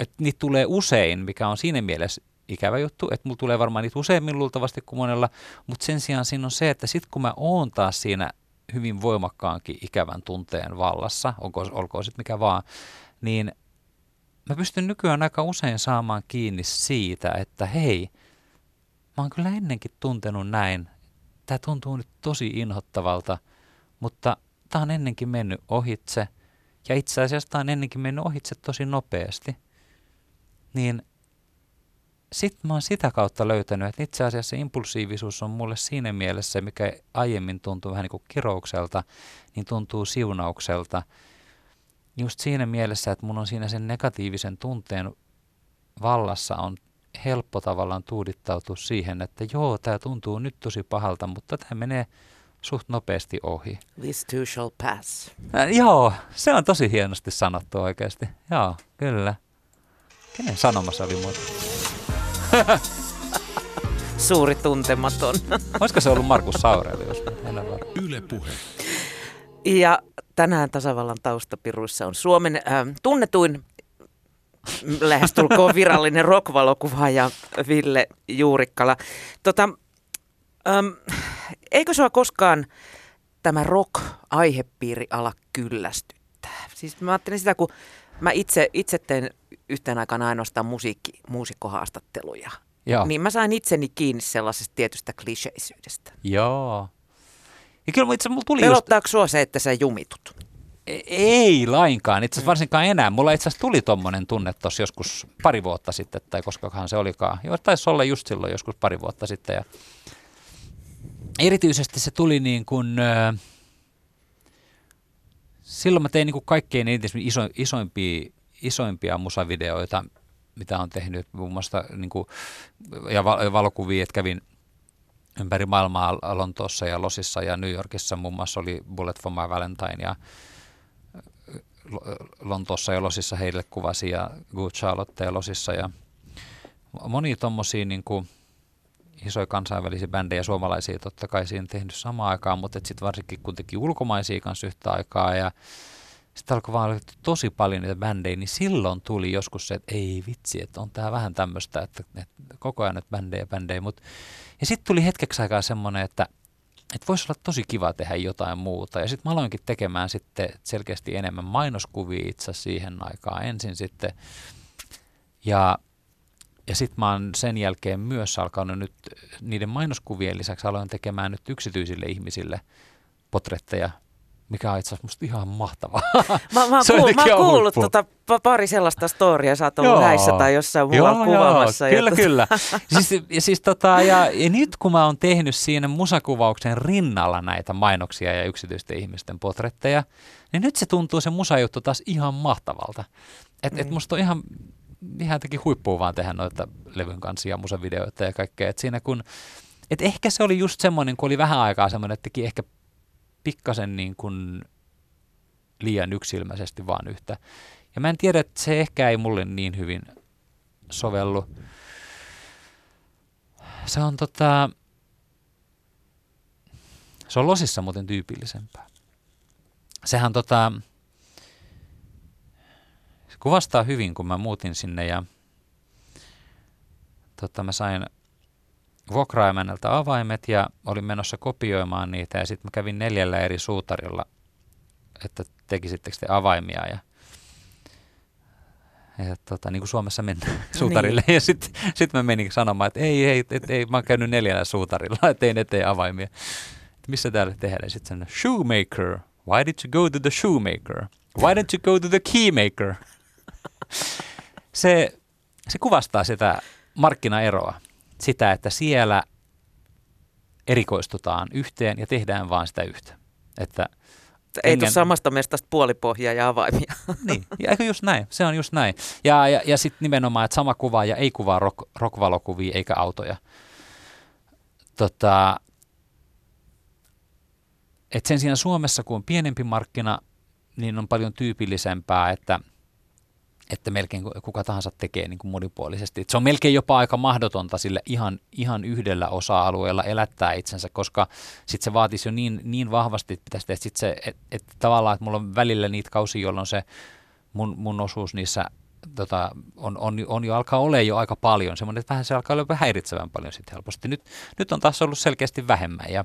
että niitä tulee usein, mikä on siinä mielessä ikävä juttu, että mulla tulee varmaan niitä useammin luultavasti kuin monella, mutta sen sijaan siinä on se, että sitten kun mä oon taas siinä hyvin voimakkaankin ikävän tunteen vallassa, onko, olkoon sitten mikä vaan, niin mä pystyn nykyään aika usein saamaan kiinni siitä, että hei, mä oon kyllä ennenkin tuntenut näin. Tämä tuntuu nyt tosi inhottavalta, mutta tämä on ennenkin mennyt ohitse. Ja itse asiassa tämä on ennenkin mennyt ohitse tosi nopeasti. Niin sitten mä oon sitä kautta löytänyt, että itse asiassa impulsiivisuus on mulle siinä mielessä, mikä aiemmin tuntui vähän niin kuin kiroukselta, niin tuntuu siunaukselta. Just siinä mielessä, että mun on siinä sen negatiivisen tunteen vallassa on helppo tavallaan tuudittautua siihen, että joo, tämä tuntuu nyt tosi pahalta, mutta tämä menee suht nopeasti ohi. This too shall pass. Äh, joo, se on tosi hienosti sanottu oikeasti. Joo, kyllä. Kenen sanomassa oli muuta? [laughs] Suuri tuntematon. Olisiko se ollut Markus Saurelius? Yle puhe. Ja tänään tasavallan taustapiruissa on Suomen äh, tunnetuin lähestulkoon virallinen rockvalokuvaaja Ville Juurikkala. Tota, ähm, eikö sua koskaan tämä rock-aihepiiri ala kyllästyttää? Siis mä ajattelin sitä, kun mä itse, itse teen yhteen aikaan ainoastaan musiikki, muusikkohaastatteluja. Joo. Niin mä sain itseni kiinni sellaisesta tietystä kliseisyydestä. Joo. Ja kyllä itse mulla tuli Pelottaako just... sua se, että sä jumitut? E, ei lainkaan, itse asiassa varsinkaan enää. Mulla itse asiassa tuli tommonen tunne tuossa joskus pari vuotta sitten, tai koskahan se olikaan. Joo, taisi olla just silloin joskus pari vuotta sitten. Ja erityisesti se tuli niin kuin, äh, silloin mä tein niin kuin kaikkein eniten iso, isoimpia isoimpia musavideoita, mitä on tehnyt, muun muassa niin kuin, ja valokuvia, että kävin ympäri maailmaa Lontoossa ja Losissa ja New Yorkissa. Muun muassa oli Bullet for My Valentine ja Lontoossa ja Losissa heille kuvasi ja Good Charlotte ja Losissa ja moni tuommoisia niin kuin, isoja kansainvälisiä bändejä, suomalaisia totta kai siinä tehnyt samaan aikaan, mutta sitten varsinkin kuitenkin ulkomaisia kanssa yhtä aikaa ja sitten alkoi vaan tosi paljon niitä bändejä, niin silloin tuli joskus se, että ei vitsi, että on tämä vähän tämmöistä, että, että koko ajan nyt bändejä, bändejä. Mut, ja sitten tuli hetkeksi aikaa semmoinen, että, että voisi olla tosi kiva tehdä jotain muuta. Ja sitten mä aloinkin tekemään sitten selkeästi enemmän mainoskuvia itse siihen aikaan ensin sitten. Ja, ja sitten mä oon sen jälkeen myös alkanut nyt niiden mainoskuvien lisäksi aloin tekemään nyt yksityisille ihmisille potretteja mikä on itse asiassa musta ihan mahtavaa. [laughs] Mä, mä, kuul, mä oon kuullut tota, pari sellaista storia, sä oot ollut joo. näissä tai jossain muualla joo, kuvaamassa. Joo, kyllä, tota- kyllä. [laughs] siis, ja, siis, tota, ja, ja nyt kun mä oon tehnyt siinä musakuvauksen rinnalla näitä mainoksia ja yksityisten ihmisten potretteja, niin nyt se tuntuu se musajuttu taas ihan mahtavalta. Et, mm. et musta on ihan, ihan jotenkin huippua vaan tehdä noita levyn kansia, musavideoita ja kaikkea. Et siinä kun, et ehkä se oli just semmoinen, kun oli vähän aikaa semmoinen, että teki ehkä pikkasen niin kuin liian yksilmäisesti vaan yhtä. Ja mä en tiedä, että se ehkä ei mulle niin hyvin sovellu. Se on tota, se on losissa muuten tyypillisempää. Sehän tota, kuvastaa hyvin, kun mä muutin sinne ja tota, mä sain vuokraimenneltä avaimet ja olin menossa kopioimaan niitä ja sitten mä kävin neljällä eri suutarilla, että tekisittekö te avaimia ja ja tota, niin kuin Suomessa mennään [laughs] suutarille. Niin. Ja sitten sit mä menin sanomaan, että ei, ei, et, ei, mä oon käynyt neljällä suutarilla, että ei eteen avaimia. Et missä täällä tehdään? Sitten sanoin, shoemaker. Why did you go to the shoemaker? Why didn't you go to the keymaker? [laughs] se, se kuvastaa sitä markkinaeroa. Sitä, että siellä erikoistutaan yhteen ja tehdään vaan sitä yhtä. Että ei tule samasta mestasta puolipohjaa ja avaimia. [laughs] Niin, ja eikö just näin, se on just näin. Ja, ja, ja sitten nimenomaan, että sama kuvaaja ei kuvaa rock, rock-valokuvia eikä autoja. Tota, et sen sijaan Suomessa, kun on pienempi markkina, niin on paljon tyypillisempää, että – että melkein kuka tahansa tekee niin kuin monipuolisesti. Et se on melkein jopa aika mahdotonta sille ihan, ihan yhdellä osa-alueella elättää itsensä, koska sitten se vaatisi jo niin, niin vahvasti, että pitäisi tehdä sit se, että et tavallaan, että mulla on välillä niitä kausia, jolloin se mun, mun osuus niissä tota, on, on, on, jo alkaa olla jo aika paljon, semmoinen, että vähän se alkaa olla häiritsevän paljon sitten helposti. Nyt, nyt on taas ollut selkeästi vähemmän ja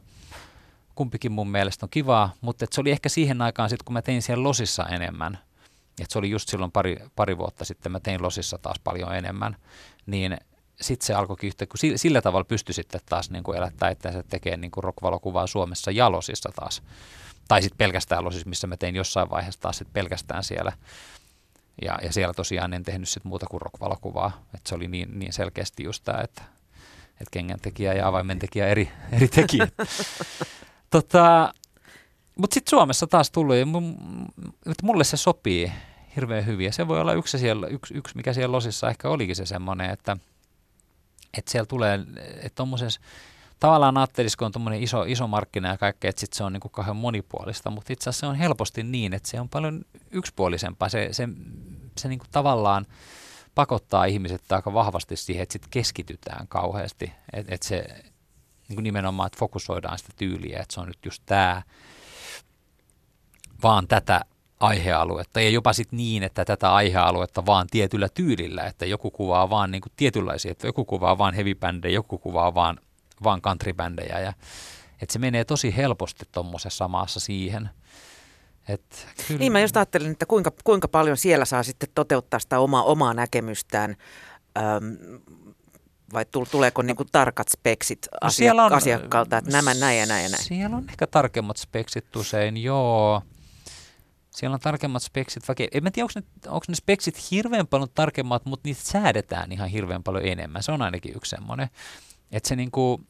kumpikin mun mielestä on kivaa, mutta se oli ehkä siihen aikaan sitten, kun mä tein siellä losissa enemmän, et se oli just silloin pari, pari vuotta sitten, mä tein Losissa taas paljon enemmän, niin sitten se alkoi yhtä, kun sillä, sillä tavalla pystyi sitten taas niin kuin elättää se tekee niin kuin rock-valokuvaa Suomessa ja Losissa taas. Tai sitten pelkästään Losissa, missä mä tein jossain vaiheessa taas sit pelkästään siellä. Ja, ja siellä tosiaan en tehnyt sit muuta kuin rock-valokuvaa. Et se oli niin, niin selkeästi just tämä, että, että kengän tekijä ja avaimen tekijä eri, eri tekijät. [laughs] tota, mutta sitten Suomessa taas tullut, että mulle se sopii hirveän hyvin. Ja se voi olla yksi, siellä, yksi, yksi mikä siellä losissa ehkä olikin se semmoinen, että, että siellä tulee, että tuommoisessa, tavallaan ajattelisi, kun on tuommoinen iso, iso markkina ja kaikkea, että sit se on niin kauhean monipuolista, mutta itse asiassa se on helposti niin, että se on paljon yksipuolisempaa. Se, se, se niin tavallaan pakottaa ihmiset aika vahvasti siihen, että sit keskitytään kauheasti. Että et se niin nimenomaan, että fokusoidaan sitä tyyliä, että se on nyt just tämä, vaan tätä aihealuetta ja jopa sitten niin, että tätä aihealuetta vaan tietyllä tyylillä, että joku kuvaa vaan niin kuin tietynlaisia, että joku kuvaa vaan heavy joku kuvaa vaan, vaan countrybändejä ja että se menee tosi helposti tuommoisessa maassa siihen. Et kyllä. Niin mä just ajattelin, että kuinka, kuinka paljon siellä saa sitten toteuttaa sitä omaa, omaa näkemystään Öm, vai tuleeko niin kuin tarkat speksit no asia, on, asiakkaalta, että nämä näin ja näin ja näin? Siellä on ehkä tarkemmat speksit usein, joo. Siellä on tarkemmat speksit. Vaikka, en mä tiedä, onko ne, onko ne speksit hirveän paljon tarkemmat, mutta niitä säädetään ihan hirveän paljon enemmän. Se on ainakin yksi semmoinen. Että se niinku,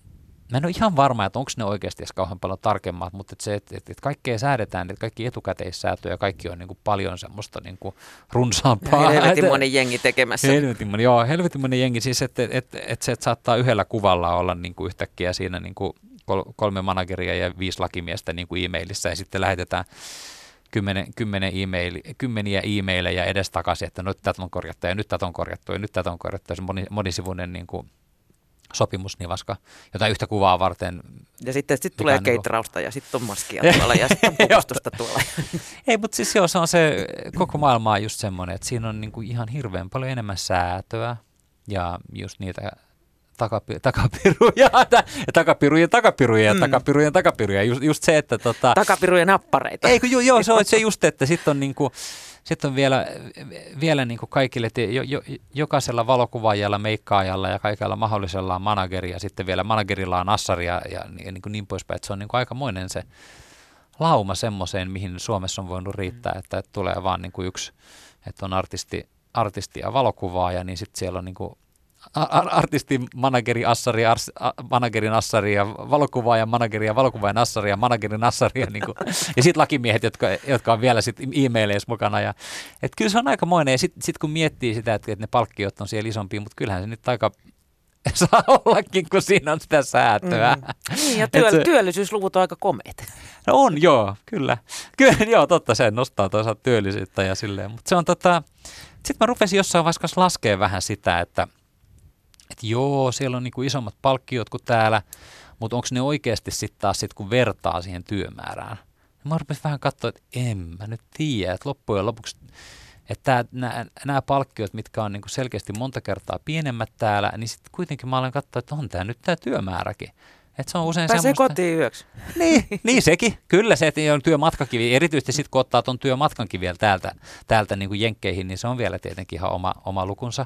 mä en ole ihan varma, että onko ne oikeasti edes kauhean paljon tarkemmat, mutta että se, että, että, että kaikkea säädetään, että kaikki etukäteissäätöjä, kaikki on niin kuin paljon semmoista niin kuin runsaampaa. Helvetin [laughs] moni jengi tekemässä. Helvetin moni, joo, helvetin moni jengi. Siis, että, että, että, että se, että saattaa yhdellä kuvalla olla niin kuin yhtäkkiä siinä niin kuin kolme manageria ja viisi lakimiestä niin kuin e-mailissa ja sitten lähetetään kymmenen, kymmenen email, kymmeniä e-maileja edestakaisin, että nyt tätä on korjattu ja nyt tätä on korjattu ja nyt tätä on korjattu. Se moni, monisivuinen niin kuin sopimusnivaska, jota yhtä kuvaa varten. Ja sitten sit tulee niinku- keitrausta ja sitten on maskia tuolla ja sitten on [laughs] pukustusta tuolla. [laughs] Ei, mutta siis joo, se on se, koko maailma on just semmoinen, että siinä on niinku ihan hirveän paljon enemmän säätöä ja just niitä takapi, takapiruja, [laughs] takapirujen takapiruja mm. takapirujen takapiruja. Just, just se, että... Tota, takapirujen nappareita. Eikö, joo, joo, se on [laughs] se just, että sitten on niinku, sitten on vielä, vielä niin kuin kaikille, että jo, jo, jokaisella valokuvaajalla, meikkaajalla ja kaikella mahdollisella on manageri ja sitten vielä managerilla on assari ja, ja niin, kuin niin poispäin. Että se on niin kuin aikamoinen se lauma semmoiseen, mihin Suomessa on voinut riittää, mm. että, että tulee vaan niin kuin yksi, että on artisti, artisti ja valokuvaaja, niin sitten siellä on niin kuin artisti, manageri, assari, ars, a, managerin assari ja valokuvaajan manageri ja valokuvaajan assari ja managerin assari ja, niin kuin, ja sitten lakimiehet, jotka, jotka on vielä sit e-maileissa mukana. Ja, et kyllä se on aikamoinen ja sitten sit kun miettii sitä, että, että ne palkkiot on siellä isompia, mutta kyllähän se nyt aika [laughs] saa ollakin, kun siinä on sitä säätöä. Mm. Niin, ja työ, se, työllisyysluvut on aika komeet. No on, joo, kyllä. Kyllä, joo, totta, se nostaa toisaalta työllisyyttä ja silleen. Mutta se on tota, sitten mä rupesin jossain vaiheessa laskea vähän sitä, että – että joo, siellä on niin kuin isommat palkkiot kuin täällä, mutta onko ne oikeasti sitten taas sit, kun vertaa siihen työmäärään? Mä rupesin vähän katsoa, että en mä nyt tiedä, että loppujen lopuksi, että nämä palkkiot, mitkä on niin kuin selkeästi monta kertaa pienemmät täällä, niin sitten kuitenkin mä olen katsoa, että on tämä nyt tämä työmääräkin. Et se on usein Pääsee semmoista... kotiin yöksi. [laughs] Niin, niin sekin. Kyllä se, että on työmatkakin, erityisesti sitten kun ottaa tuon työmatkankin vielä täältä, täältä niin kuin jenkkeihin, niin se on vielä tietenkin ihan oma, oma lukunsa.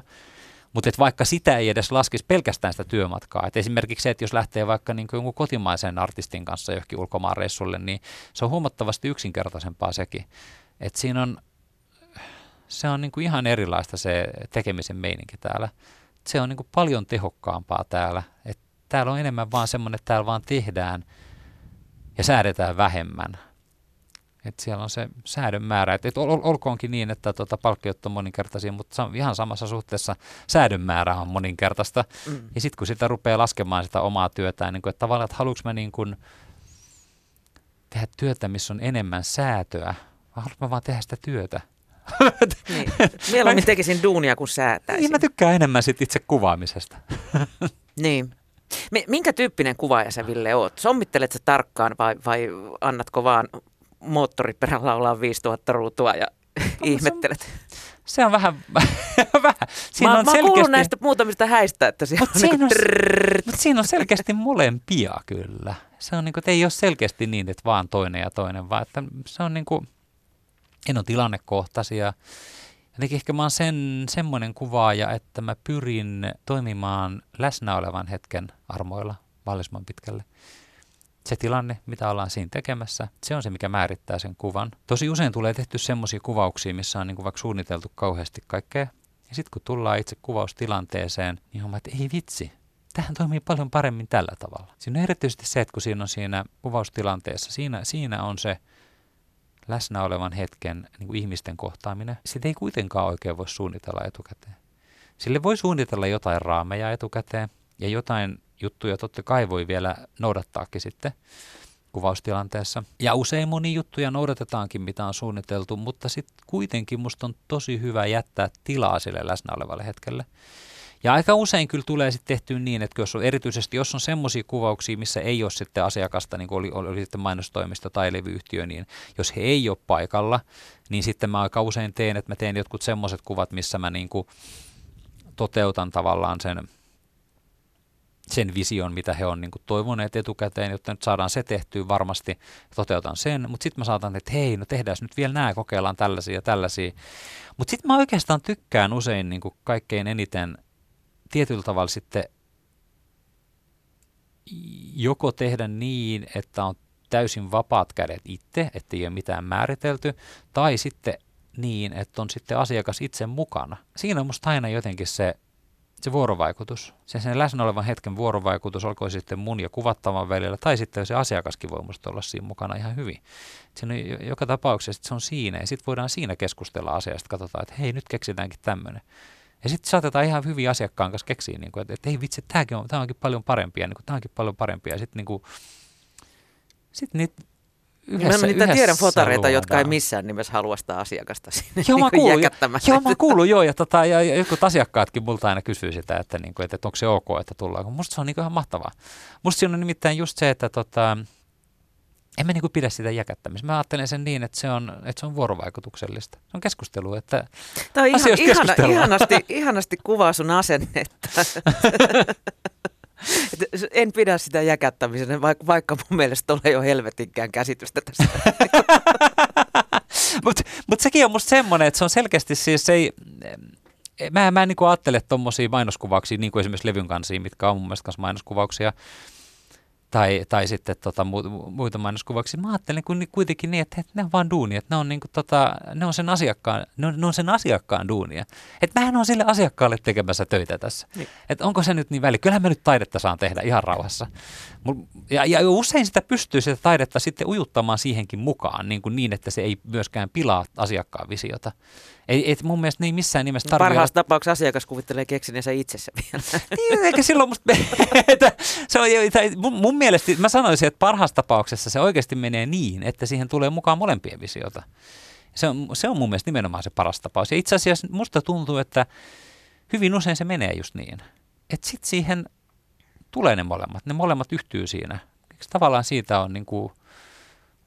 Mutta vaikka sitä ei edes laskisi pelkästään sitä työmatkaa, että esimerkiksi se, että jos lähtee vaikka niin jonkun kotimaisen artistin kanssa johonkin ulkomaanreissulle, niin se on huomattavasti yksinkertaisempaa sekin. Että siinä on, se on niin kuin ihan erilaista se tekemisen meininki täällä. Se on niin kuin paljon tehokkaampaa täällä. Et täällä on enemmän vaan semmoinen, että täällä vaan tehdään ja säädetään vähemmän. Et siellä on se säädön määrä. Et, et ol, olkoonkin niin, että tota, palkkiot on moninkertaisia, mutta ihan samassa suhteessa säädön määrä on moninkertaista. Mm. Ja sitten kun sitä rupeaa laskemaan sitä omaa työtään, niin kuin, että tavallaan, että haluanko mä niin kuin tehdä työtä, missä on enemmän säätöä, vai haluanko mä vaan tehdä sitä työtä? niin. Mieluummin tekisin duunia kuin säätäisin. Niin, mä tykkään enemmän sit itse kuvaamisesta. niin. Minkä tyyppinen kuvaaja sä Ville oot? Sommittelet sä tarkkaan vai, vai annatko vaan moottoriperällä ollaan 5000 ruutua ja ihmettelet? Se on vähän, [laughs] vähän. Siinä mä, on mä selkeästi... näistä muutamista häistä, että siellä mut on, siinä, niin on, mut siinä on selkeästi molempia kyllä. Se on niin kuin, että ei ole selkeästi niin, että vaan toinen ja toinen, vaan että se on niin kuin, en ole tilannekohtaisia. Jotenkin ehkä mä oon sen, semmoinen kuvaaja, että mä pyrin toimimaan läsnä olevan hetken armoilla vallisman pitkälle se tilanne, mitä ollaan siinä tekemässä, se on se, mikä määrittää sen kuvan. Tosi usein tulee tehty semmoisia kuvauksia, missä on niin kuin vaikka suunniteltu kauheasti kaikkea. Ja sitten kun tullaan itse kuvaustilanteeseen, niin on että ei vitsi, tähän toimii paljon paremmin tällä tavalla. Siinä on erityisesti se, että kun siinä on siinä kuvaustilanteessa, siinä, siinä on se läsnä olevan hetken niin kuin ihmisten kohtaaminen. Sitä ei kuitenkaan oikein voi suunnitella etukäteen. Sille voi suunnitella jotain raameja etukäteen ja jotain juttuja totta kai voi vielä noudattaakin sitten kuvaustilanteessa. Ja usein moni juttuja noudatetaankin, mitä on suunniteltu, mutta sitten kuitenkin musta on tosi hyvä jättää tilaa sille läsnä olevalle hetkelle. Ja aika usein kyllä tulee sitten tehtyä niin, että jos on, erityisesti jos on semmoisia kuvauksia, missä ei ole sitten asiakasta, niin kuin oli, oli, oli sitten mainostoimisto tai levyyhtiö, niin jos he ei ole paikalla, niin sitten mä aika usein teen, että mä teen jotkut semmoiset kuvat, missä mä niin kuin toteutan tavallaan sen sen vision, mitä he on niin kuin toivoneet etukäteen, jotta nyt saadaan se tehtyä varmasti, toteutan sen, mutta sitten mä saatan, että hei, no tehdään nyt vielä nämä, kokeillaan tällaisia ja tällaisia. Mutta sitten mä oikeastaan tykkään usein niin kuin kaikkein eniten tietyllä tavalla sitten joko tehdä niin, että on täysin vapaat kädet itse, ettei ole mitään määritelty, tai sitten niin, että on sitten asiakas itse mukana. Siinä on musta aina jotenkin se se vuorovaikutus, se sen läsnä olevan hetken vuorovaikutus, olkoon sitten mun ja kuvattavan välillä, tai sitten se asiakaskin voi musta olla siinä mukana ihan hyvin. Siinä on joka tapauksessa se on siinä, ja sitten voidaan siinä keskustella asiasta, katsotaan, että hei, nyt keksitäänkin tämmöinen. Ja sitten saatetaan ihan hyvin asiakkaan kanssa keksiä, niin kuin, että, että ei vitsi, tämäkin on, tämä onkin paljon parempia, niin kuin, tämä onkin paljon parempia. Ja sitten niin kuin, sit niitä Yhdessä, mä niitä tiedän fotareita, luodaan. jotka ei missään nimessä halua sitä asiakasta sinne joo, mä kuulun, joo, mä kuulun, joo, ja, tota, ja, ja jotkut asiakkaatkin multa aina kysyy sitä, että, niin kuin, että, että onko se ok, että tullaan. Musta se on niin kuin ihan mahtavaa. Musta siinä on nimittäin just se, että tota, en mä niin kuin pidä sitä jäkättämistä. Mä ajattelen sen niin, että se on, että se on vuorovaikutuksellista. Se on keskustelu, että Tämä on ihan, ihana, ihanasti, ihanasti kuvaa sun asennetta. [laughs] en pidä sitä jäkättämisenä, vaikka, vaikka mun mielestä ole jo helvetinkään käsitystä tästä. [laughs] Mutta mut sekin on musta semmoinen, että se on selkeästi siis se ei, mä, mä en niin ajattele tuommoisia mainoskuvauksia, niin kuin esimerkiksi levyn kansia, mitkä on mun mielestä mainoskuvauksia, tai, tai sitten tota, mu, muita mainoskuvauksia. Mä ajattelen kuitenkin niin, että, että ne on vaan duunia, että ne on, niin kuin, tota, ne on, sen, asiakkaan, ne on, ne on sen asiakkaan duunia. Että mähän on sille asiakkaalle tekemässä töitä tässä. Niin. Että onko se nyt niin väli? Kyllähän mä nyt taidetta saan tehdä ihan rauhassa. Ja, ja usein sitä pystyy sitä taidetta sitten ujuttamaan siihenkin mukaan, niin, kuin niin että se ei myöskään pilaa asiakkaan visiota. Ei, et mun mielestä ne ei missään nimessä tarvitse... Parhaassa olla... tapauksessa asiakas kuvittelee keksineensä itsessä vielä. [laughs] niin, eikä silloin musta... [laughs] että se on, tai mun, mun mielestä, mä sanoisin, että parhaassa tapauksessa se oikeasti menee niin, että siihen tulee mukaan molempien visiota. Se on, se on mun mielestä nimenomaan se paras tapaus. Ja itse asiassa musta tuntuu, että hyvin usein se menee just niin. Että sitten siihen tulee ne molemmat. Ne molemmat yhtyy siinä. Eikö tavallaan siitä on niin kuin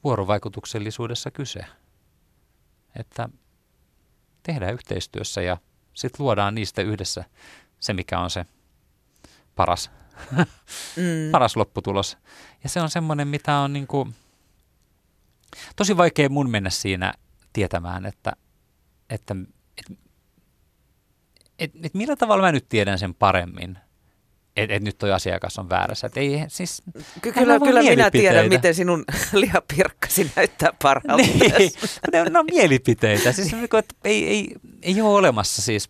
vuorovaikutuksellisuudessa kyse. Että tehdään yhteistyössä ja sitten luodaan niistä yhdessä se, mikä on se paras [laughs] mm. paras lopputulos. Ja se on semmoinen, mitä on niin kuin, tosi vaikea mun mennä siinä tietämään, että, että et, et, et millä tavalla mä nyt tiedän sen paremmin, että et nyt toi asiakas on väärässä. Et ei, siis, Ky- kyllä kyllä minä tiedän, miten sinun [laughs] lihapirkkasi näyttää parhaalta. niin, ne, ne on mielipiteitä. Siis, niinku, että ei, ei, ei ole olemassa siis,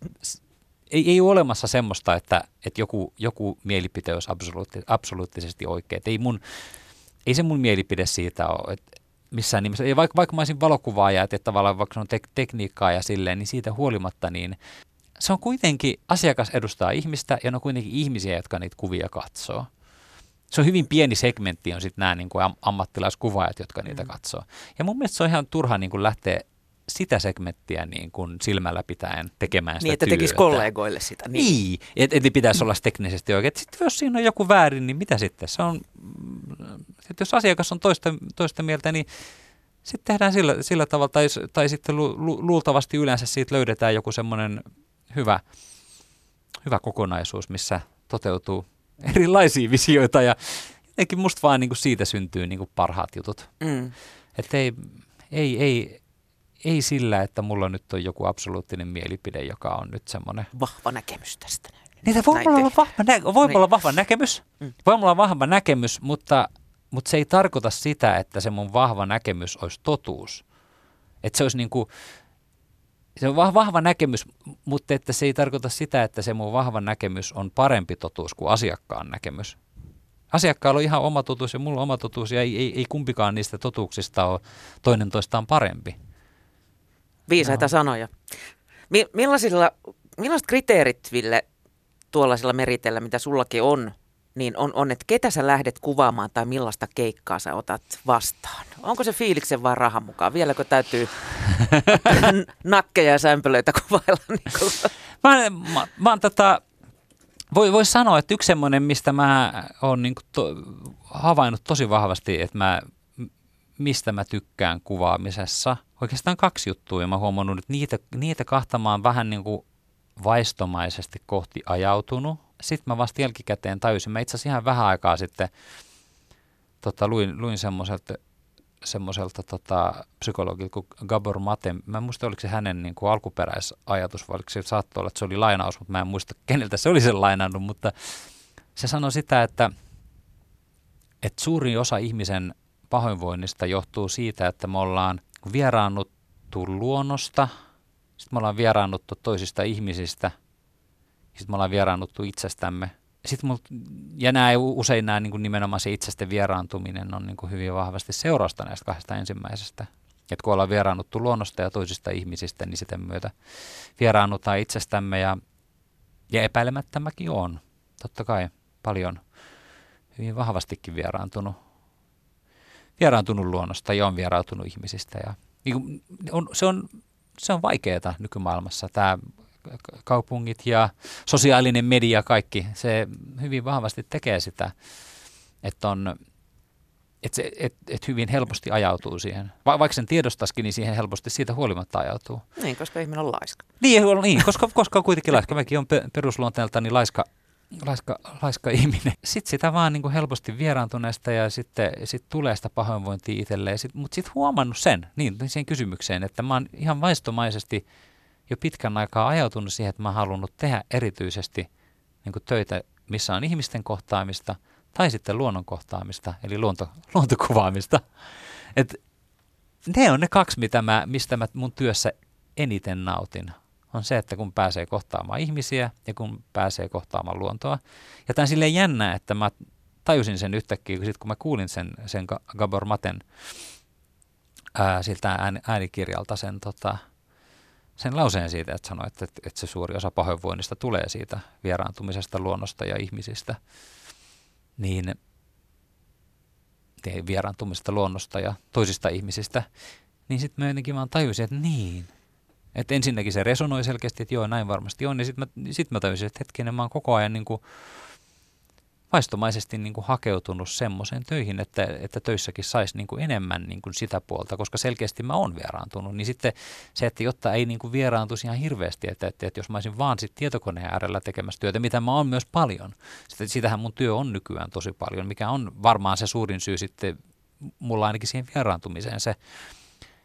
ei, ei ole olemassa semmoista, että, että joku, joku mielipite olisi absoluutti, absoluuttisesti oikein. ei, mun, ei se mun mielipide siitä ole, että missään nimessä. Ja vaikka, vaikka mä olisin valokuvaaja, että tavallaan vaikka se on tek- tekniikkaa ja silleen, niin siitä huolimatta niin se on kuitenkin, asiakas edustaa ihmistä ja ne on kuitenkin ihmisiä, jotka niitä kuvia katsoo. Se on hyvin pieni segmentti, on sitten nämä niin kuin ammattilaiskuvaajat, jotka niitä mm. katsoo. Ja mun mielestä se on ihan turha niin kuin lähteä sitä segmenttiä niin kuin silmällä pitäen tekemään sitä Niin, että tekisi kollegoille sitä. Niin, niin että et pitäisi olla teknisesti oikein. Sitten jos siinä on joku väärin, niin mitä sitten? Se on, että jos asiakas on toista, toista mieltä, niin sitten tehdään sillä, sillä tavalla, tai, tai sitten lu, lu, luultavasti yleensä siitä löydetään joku semmoinen hyvä, hyvä kokonaisuus, missä toteutuu erilaisia visioita ja jotenkin musta vaan niin kuin siitä syntyy niin kuin parhaat jutut. Mm. Että ei, ei, ei, ei sillä, että mulla nyt on joku absoluuttinen mielipide, joka on nyt semmoinen... Vahva näkemys tästä. Niitä voi olla vahva, nä- voi niin. olla vahva näkemys, mm. voi olla vahva näkemys, mutta, mutta se ei tarkoita sitä, että se mun vahva näkemys olisi totuus. Että se olisi niin kuin, se on vahva näkemys, mutta että se ei tarkoita sitä, että se mun vahva näkemys on parempi totuus kuin asiakkaan näkemys. Asiakkaalla on ihan oma totuus ja mulla on oma totuus ja ei, ei, ei kumpikaan niistä totuuksista ole toinen toistaan parempi. Viisaita no. sanoja. Mi- millaisilla, millaiset kriteerit, Ville, tuollaisilla meritellä, mitä sullakin on, niin on, on, että ketä sä lähdet kuvaamaan tai millaista keikkaa sä otat vastaan? Onko se fiiliksen vai rahan mukaan? Vieläkö täytyy [laughs] nakkeja ja sämpylöitä kuvailla? [laughs] Niin mä, mä, mä oon tota, voi, voi sanoa, että yksi semmoinen, mistä mä oon niin to, havainnut tosi vahvasti, että mä, mistä mä tykkään kuvaamisessa. Oikeastaan kaksi juttua, ja mä huomannut, että niitä, niitä kahta mä oon vähän niin kuin vaistomaisesti kohti ajautunut sitten mä vasta jälkikäteen tajusin, mä itse asiassa ihan vähän aikaa sitten tota, luin, luin semmoiselta semmoiselta tota, psykologilta kuin Gabor Mate. Mä en muista, oliko se hänen niin kuin alkuperäisajatus, vai oliko se saattoi olla, että se oli lainaus, mutta mä en muista, keneltä se oli sen lainannut, mutta se sanoi sitä, että, että suuri osa ihmisen pahoinvoinnista johtuu siitä, että me ollaan vieraannuttu luonnosta, sitten me ollaan vieraannuttu toisista ihmisistä – sitten me ollaan vieraannuttu itsestämme. Sitten mul, ja nämä, usein nämä niin kuin nimenomaan se itsestä vieraantuminen on niin kuin hyvin vahvasti seurausta näistä kahdesta ensimmäisestä. Että kun ollaan vieraannuttu luonnosta ja toisista ihmisistä, niin sitten myötä vieraannutaan itsestämme ja, ja epäilemättä mäkin on. Totta kai paljon hyvin vahvastikin vieraantunut, vieraantunut luonnosta ja on vieraantunut ihmisistä. Ja, niin on, se, on, se on vaikeaa nykymaailmassa. Tämä kaupungit ja sosiaalinen media, kaikki, se hyvin vahvasti tekee sitä, että on että et, et hyvin helposti ajautuu siihen. Va, vaikka sen tiedostaisikin, niin siihen helposti siitä huolimatta ajautuu. Niin, koska ihminen on laiska. Niin, niin koska, koska on kuitenkin laiska. Mäkin on perusluonteelta niin laiska, laiska, laiska ihminen. Sitten sitä vaan niin kuin helposti vieraantuneesta ja sitten sit tulee sitä pahoinvointia itselleen. Mutta sitten huomannut sen, niin siihen kysymykseen, että mä oon ihan vaistomaisesti – jo pitkän aikaa ajautunut siihen, että mä oon halunnut tehdä erityisesti niin töitä, missä on ihmisten kohtaamista tai sitten luonnon kohtaamista, eli luonto, [laughs] luontokuvaamista. Et ne on ne kaksi, mitä mä, mistä mä mun työssä eniten nautin. On se, että kun pääsee kohtaamaan ihmisiä ja kun pääsee kohtaamaan luontoa. Ja tämä on silleen jännä, että mä tajusin sen yhtäkkiä, kun, sit, kun mä kuulin sen, sen Gabor Maten ää, siltä äänikirjalta sen tota, sen lauseen siitä, että sanoi, että, että se suuri osa pahoinvoinnista tulee siitä vieraantumisesta luonnosta ja ihmisistä, niin vieraantumisesta luonnosta ja toisista ihmisistä, niin sitten mä jotenkin vaan tajusin, että niin. Että ensinnäkin se resonoi selkeästi, että joo, näin varmasti on. Ja sitten mä, sit mä tajusin, että hetkinen, mä oon koko ajan niin kuin vaistomaisesti niin kuin hakeutunut semmoiseen töihin, että, että töissäkin saisi niin kuin enemmän niin kuin sitä puolta, koska selkeästi mä oon vieraantunut. Niin sitten se, että jotta ei niin kuin vieraantuisi ihan hirveästi, että, että, että jos mä olisin vaan sit tietokoneen äärellä tekemässä työtä, mitä mä oon myös paljon. Sitten, sitähän mun työ on nykyään tosi paljon, mikä on varmaan se suurin syy sitten mulla ainakin siihen vieraantumiseen se,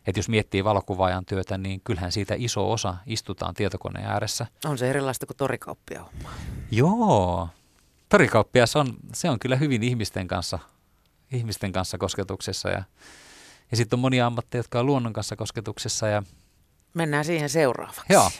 että jos miettii valokuvaajan työtä, niin kyllähän siitä iso osa istutaan tietokoneen ääressä. On se erilaista kuin torikauppia homma. Joo. Torikauppias on, se on kyllä hyvin ihmisten kanssa, ihmisten kanssa kosketuksessa ja, ja sitten on monia ammatteja, jotka on luonnon kanssa kosketuksessa. Ja... Mennään siihen seuraavaksi. Joo.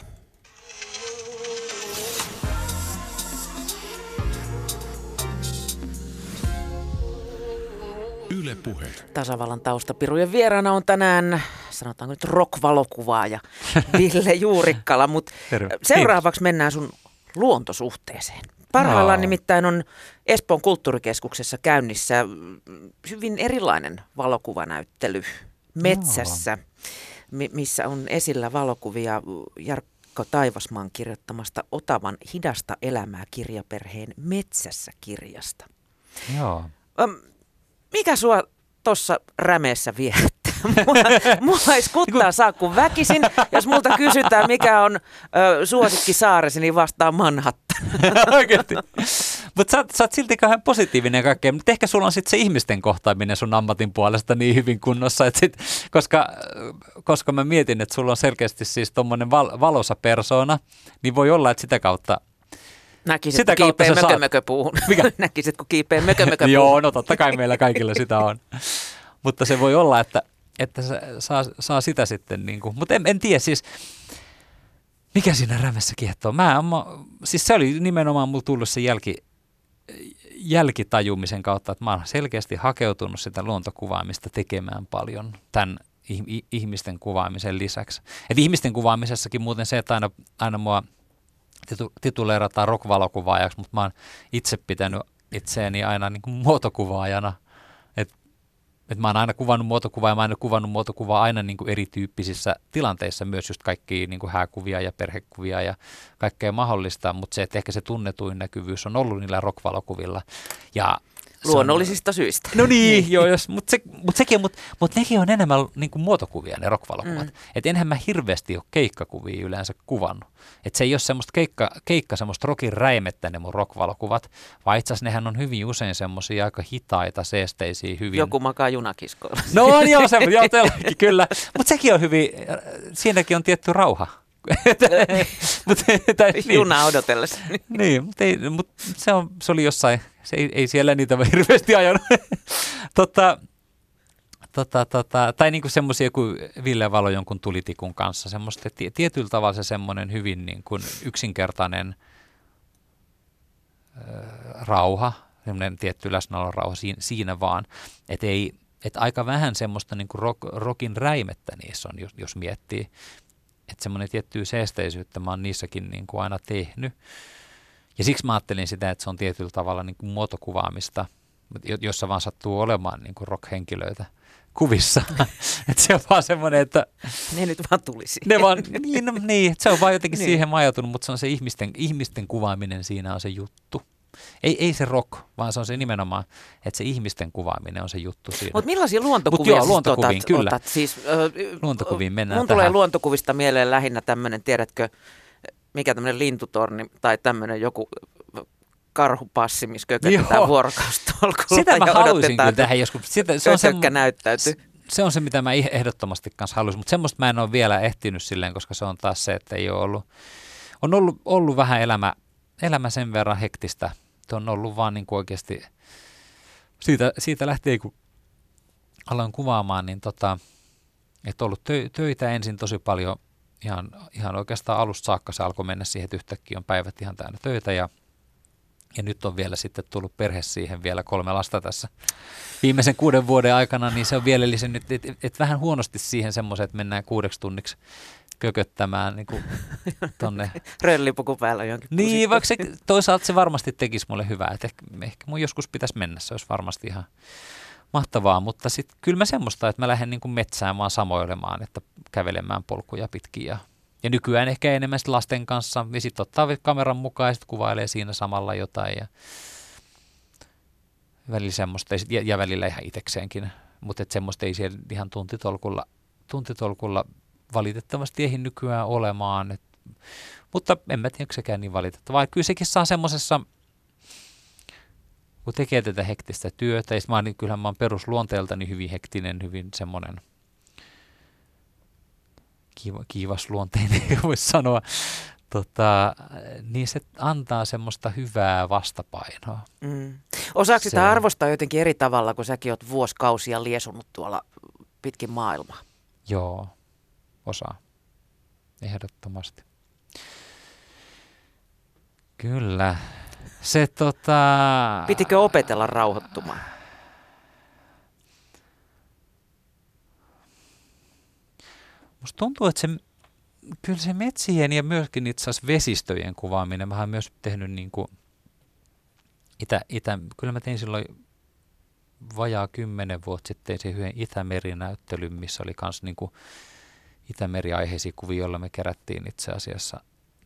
Yle Puhe. Tasavallan taustapirujen vieraana on tänään, sanotaanko nyt rock-valokuvaaja [laughs] Ville Juurikkala, mutta seuraavaksi mennään sun luontosuhteeseen. Parhaillaan no. nimittäin on Espoon kulttuurikeskuksessa käynnissä hyvin erilainen valokuvanäyttely metsässä, no. missä on esillä valokuvia Jarkko Taivasmaan kirjoittamasta Otavan hidasta elämää kirjaperheen Metsässä kirjasta. Joo mikä sua tuossa rämeessä viehättää? [laughs] Mua, mua ei skuttaa saa kuin väkisin. Jos multa kysytään, mikä on ö, suosikki saaresi, niin vastaa Manhattan. [laughs] Oikeasti. Mutta sä, sä oot silti kauhean positiivinen ja kaikkea, mutta ehkä sulla on sitten se ihmisten kohtaaminen sun ammatin puolesta niin hyvin kunnossa, että sit, koska, koska mä mietin, että sulla on selkeästi siis tuommoinen val, valosa persona, niin voi olla, että sitä kautta Näkisit, sitä kun kiipee mökömököpuuhun. [laughs] Mikä? Näkisit, kun kiipee mökömököpuuhun. Joo, no totta kai meillä kaikilla sitä on. Mutta se voi olla, että, että saa, saa sitä sitten, niin kuin, mutta en, en tiedä siis, mikä siinä rämessä kiehtoo. Mä, mä, siis se oli nimenomaan mulla tullut se jälki, jälkitajumisen kautta, että mä oon selkeästi hakeutunut sitä luontokuvaamista tekemään paljon tämän ihmisten kuvaamisen lisäksi. Et ihmisten kuvaamisessakin muuten se, että aina, aina mua – titu, tituleerataan rock-valokuvaajaksi, mutta mä oon itse pitänyt itseäni aina niin kuin muotokuvaajana. Et, et mä oon aina kuvannut muotokuvaa ja mä oon kuvannut muotokuvaa aina niin kuin erityyppisissä tilanteissa, myös just kaikki niin kuin hääkuvia ja perhekuvia ja kaikkea mahdollista, mutta se, että ehkä se tunnetuin näkyvyys on ollut niillä rock-valokuvilla. Ja Luonnollisista on, syistä. No niin, niin. joo, jos, mutta se, mut sekin, mut, mut nekin on enemmän niin kuin muotokuvia ne rockvalokuvat. Mm. Että enhän mä hirveästi ole keikkakuvia yleensä kuvannut. Että se ei ole semmoista keikka, keikka semmoista rockin räimettä ne mun rockvalokuvat, vaan itse asiassa nehän on hyvin usein semmoisia aika hitaita, seesteisiä, hyvin... Joku makaa junakiskoilla. No on joo, se, joo [laughs] kyllä. Mutta sekin on hyvin, siinäkin on tietty rauha. [laughs] mut, tai, niin. Juna odotellessa. [laughs] niin, mutta, ei, mut se, on, se oli jossain se ei, ei siellä niitä hirveästi ajanut. [laughs] tota, tota, tota, tai niin kuin semmoisia kuin Ville Valo jonkun tulitikun kanssa, semmoista tietyllä tavalla se semmoinen hyvin niin kuin yksinkertainen äh, rauha, semmoinen tietty läsnäolon rauha siinä, siinä vaan, että ei, et aika vähän semmoista niin kuin rock, rockin räimettä niissä on, jos, jos miettii, että semmoinen tiettyä seesteisyyttä mä oon niissäkin niin kuin aina tehnyt. Ja siksi mä ajattelin sitä, että se on tietyllä tavalla niin kuin muotokuvaamista, jossa vaan sattuu olemaan niin kuin rock-henkilöitä kuvissa. [laughs] että se on vaan semmoinen, että... Ne nyt vaan tulisi. Ne vaan, niin, no, niin, se on vaan jotenkin [laughs] niin. siihen majoitunut, mutta se on se ihmisten, ihmisten kuvaaminen siinä on se juttu. Ei, ei se rock, vaan se on se nimenomaan, että se ihmisten kuvaaminen on se juttu siinä. Mutta millaisia luontokuvia Mut joo, luontokuviin, otat, kyllä. Otat? Siis, äh, luontokuviin mennään Mun tähän. tulee luontokuvista mieleen lähinnä tämmöinen, tiedätkö, mikä tämmöinen lintutorni tai tämmöinen joku karhupassi, missä kökötetään vuorokaustolkulla [laughs] Sitä mä haluaisin kyllä tähän joskus. Sitä, se, on se, näyttäytyy. se on se, mitä mä ehdottomasti kanssa haluaisin, mutta semmoista mä en ole vielä ehtinyt silleen, koska se on taas se, että ei ole ollut, on ollut, ollut vähän elämä, elämä sen verran hektistä. Se on ollut vaan niin kuin oikeasti, siitä, siitä lähtien kun aloin kuvaamaan, niin tota, että ollut töitä ensin tosi paljon – ihan, ihan oikeastaan alusta saakka se alkoi mennä siihen, että yhtäkkiä on päivät ihan täynnä töitä ja, ja nyt on vielä sitten tullut perhe siihen vielä kolme lasta tässä viimeisen kuuden vuoden aikana, niin se on vielä lisännyt, että et, et vähän huonosti siihen semmoiseen, että mennään kuudeksi tunniksi kököttämään niin kuin [laughs] tonne. Röllipuku päällä jonkin Niin, vaikka se, toisaalta se varmasti tekisi mulle hyvää, että ehkä, ehkä mun joskus pitäisi mennä, se olisi varmasti ihan mahtavaa, mutta sitten kyllä mä semmoista, että mä lähden niin kuin metsään vaan samoilemaan, että kävelemään polkuja pitkin ja, ja nykyään ehkä enemmän lasten kanssa. Ja sitten ottaa kameran mukaan ja sitten kuvailee siinä samalla jotain ja välillä semmoista, ja, ja välillä ihan itsekseenkin, mutta semmoista ei siellä ihan tuntitolkulla, tuntitolkulla valitettavasti ei nykyään olemaan. Et, mutta en mä tiedä, sekään niin valitettavaa. Kyllä sekin saa semmoisessa, kun tekee tätä hektistä työtä, ja mä oon, kyllähän mä oon perusluonteeltani hyvin hektinen, hyvin semmoinen kiiva, kiivasluonteinen, [laughs] voisi sanoa, tota, niin se antaa semmoista hyvää vastapainoa. Mm. Osaako sitä arvostaa jotenkin eri tavalla, kun säkin oot vuosikausia liesunut tuolla pitkin maailmaa? Joo, osaa. Ehdottomasti. Kyllä. Se tota... Pitikö opetella rauhoittumaan? Musta tuntuu, että se, kyllä se metsien ja myöskin itse asiassa vesistöjen kuvaaminen, mä oon myös tehnyt niin kuin itä, itä, kyllä mä tein silloin vajaa kymmenen vuotta sitten se yhden Itämeri-näyttelyn, missä oli myös niin Itämeri-aiheisia kuvia, joilla me kerättiin itse asiassa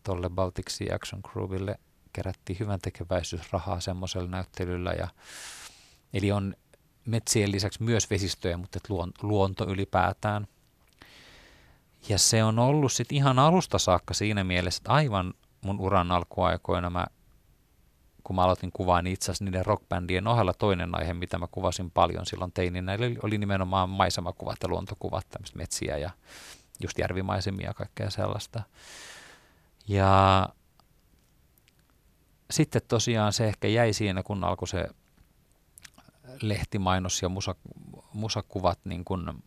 tuolle Baltic Sea Action Groupille kerättiin hyvän tekeväisyysrahaa semmoisella näyttelyllä. Ja, eli on metsien lisäksi myös vesistöjä, mutta luonto ylipäätään. Ja se on ollut sitten ihan alusta saakka siinä mielessä, että aivan mun uran alkuaikoina mä, kun mä aloitin kuvaa, niin itse asiassa niiden rockbändien ohella toinen aihe, mitä mä kuvasin paljon silloin teininä, oli, oli nimenomaan maisemakuvat ja luontokuvat, tämmöistä metsiä ja just järvimaisemia ja kaikkea sellaista. Ja sitten tosiaan se ehkä jäi siinä, kun alkoi se lehtimainos ja musa, musakuvat niin kun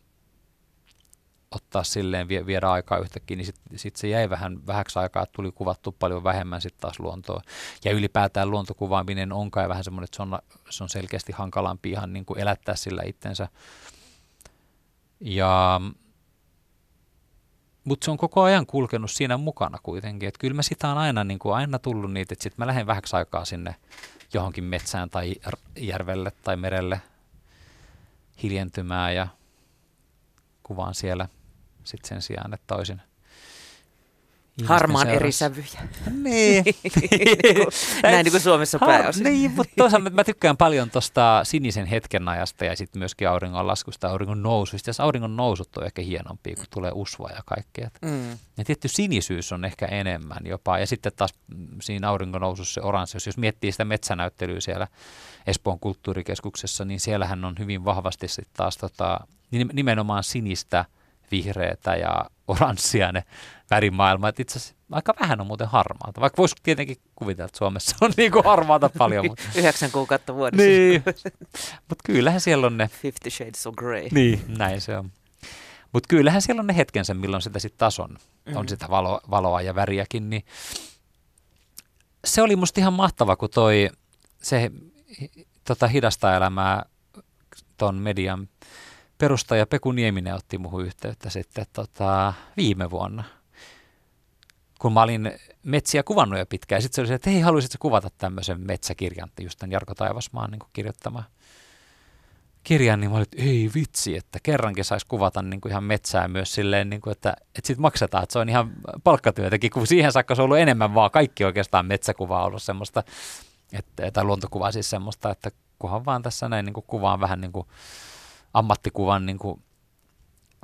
ottaa silleen, vie, viedä aikaa yhtäkkiä, niin sitten sit se jäi vähän vähäksi aikaa, että tuli kuvattu paljon vähemmän sitten taas luontoa. Ja ylipäätään luontokuvaaminen on kai vähän semmoinen, että se on, se on selkeästi hankalampi ihan niin kuin elättää sillä itsensä. Ja mutta se on koko ajan kulkenut siinä mukana kuitenkin. Että kyllä mä sitä on aina, niin kuin aina tullut niitä, että sitten mä lähden vähäksi aikaa sinne johonkin metsään tai järvelle tai merelle hiljentymään ja kuvaan siellä sitten sen sijaan, että toisin Harmaan eri sävyjä. Niin. [laughs] Näin niin kuin Suomessa pääosin. Niin, mutta toisaalta mä tykkään paljon tuosta sinisen hetken ajasta ja sitten myöskin auringon laskusta, auringon nousuista. Ja auringon nousut on ehkä hienompia, kun tulee usva ja kaikkea. Mm. Ja tietty sinisyys on ehkä enemmän jopa. Ja sitten taas siinä auringon nousussa se oranssi, jos miettii sitä metsänäyttelyä siellä Espoon kulttuurikeskuksessa, niin siellähän on hyvin vahvasti sitten taas tota, nimenomaan sinistä, vihreätä ja oranssia ne värimaailmat. Itse asiassa aika vähän on muuten harmaata, vaikka voisi tietenkin kuvitella, että Suomessa on niin kuin harmaata paljon. [laughs] Mutta... Yhdeksän kuukautta vuodessa. Niin, mutta kyllähän siellä on ne... Fifty Shades of Grey. Niin, näin se on. Mutta kyllähän siellä on ne hetkensä, milloin sitä sitten taas on. Mm-hmm. On sitä valo, valoa ja väriäkin, niin se oli musta ihan mahtava, kun toi se tota, hidasta elämää ton median perustaja Peku Nieminen otti muuhun yhteyttä sitten tota, viime vuonna, kun mä olin metsiä kuvannut jo pitkään. Sitten se oli se, että hei, haluaisitko kuvata tämmöisen metsäkirjan, just tämän Jarko Taivasmaan niin kirjoittama kirjan, niin mä olin, että ei vitsi, että kerrankin saisi kuvata niin kuin ihan metsää myös silleen, niin kuin, että, että sitten maksetaan, että se on ihan palkkatyötäkin, kun siihen saakka se on ollut enemmän vaan kaikki oikeastaan metsäkuvaa ollut semmoista, että, tai luontokuvaa siis semmoista, että kunhan vaan tässä näin niin kuin kuvaan vähän niin kuin ammattikuvan niin kuin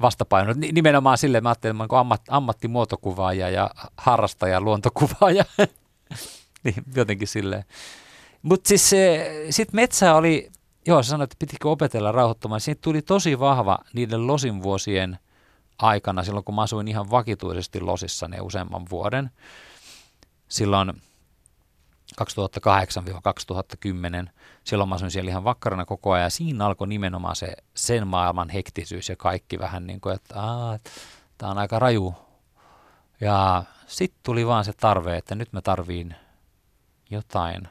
vastapaino. Nimenomaan sille, mä ajattelin, että mä ammat, ammattimuotokuvaaja ja harrastaja luontokuvaaja. [laughs] niin, jotenkin silleen. Mutta siis sitten metsä oli, joo sä sanoit, että pitikö opetella rauhoittumaan. Siitä tuli tosi vahva niiden losin vuosien aikana, silloin kun mä asuin ihan vakituisesti losissa ne useamman vuoden. Silloin 2008-2010. Silloin mä asuin siellä ihan vakkarana koko ajan. Siinä alkoi nimenomaan se sen maailman hektisyys ja kaikki vähän niin kuin, että tämä on aika raju. Ja sitten tuli vaan se tarve, että nyt mä tarviin jotain,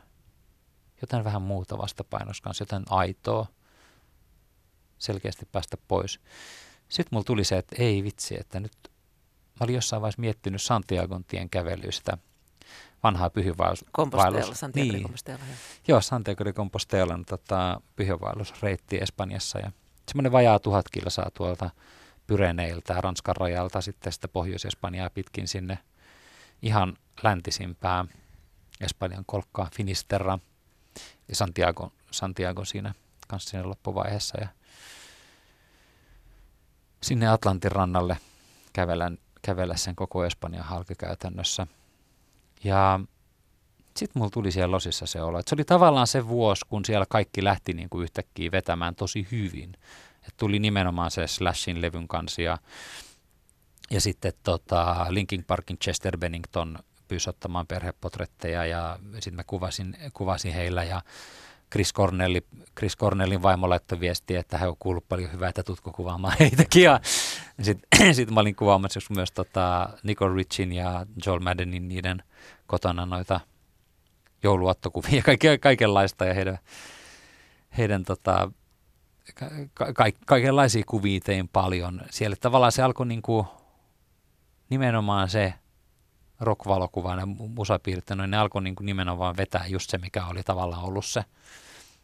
jotain vähän muuta vastapainossa kanssa, jotain aitoa, selkeästi päästä pois. Sitten mulla tuli se, että ei vitsi, että nyt mä olin jossain vaiheessa miettinyt Santiagon tien kävelystä – vanhaa pyhiinvaellus. Compostela, Santiago niin. Compostela. Joo, Santiago de Compostela on tota, pyhiinvaellusreitti Espanjassa ja semmoinen vajaa tuhat kilsaa tuolta Pyreneiltä Ranskan rajalta sitten sitä Pohjois-Espanjaa pitkin sinne ihan läntisimpään Espanjan kolkkaan Finisterra ja Santiago Santiago siinä kanssa siinä loppuvaiheessa ja sinne Atlantin rannalle kävellä, kävellä sen koko Espanjan halki käytännössä. Ja sitten mulla tuli siellä losissa se olo, että se oli tavallaan se vuosi, kun siellä kaikki lähti niin kuin yhtäkkiä vetämään tosi hyvin. Et tuli nimenomaan se Slashin levyn kanssa ja, ja sitten tota Linkin Parkin Chester Bennington pyysi ottamaan perhepotretteja ja sitten mä kuvasin, kuvasin heillä ja Chris, Cornelli, Chris Cornellin vaimo laittoi viestiä, että hän on kuullut paljon hyvää, että tutko kuvaamaan [laughs] heitäkin. Ja sitten [clears throat] sit mä olin kuvaamassa myös tota Nicole Richin ja Joel Maddenin niiden kotona noita jouluattokuvia ja kaiken, kaikenlaista ja heidän, heidän tota, ka, ka, kaikenlaisia kuvia tein paljon. Siellä tavallaan se alkoi niin kuin, nimenomaan se rock-valokuva ja musapiirrettä, no ne alkoi niin kuin nimenomaan vetää just se, mikä oli tavallaan ollut se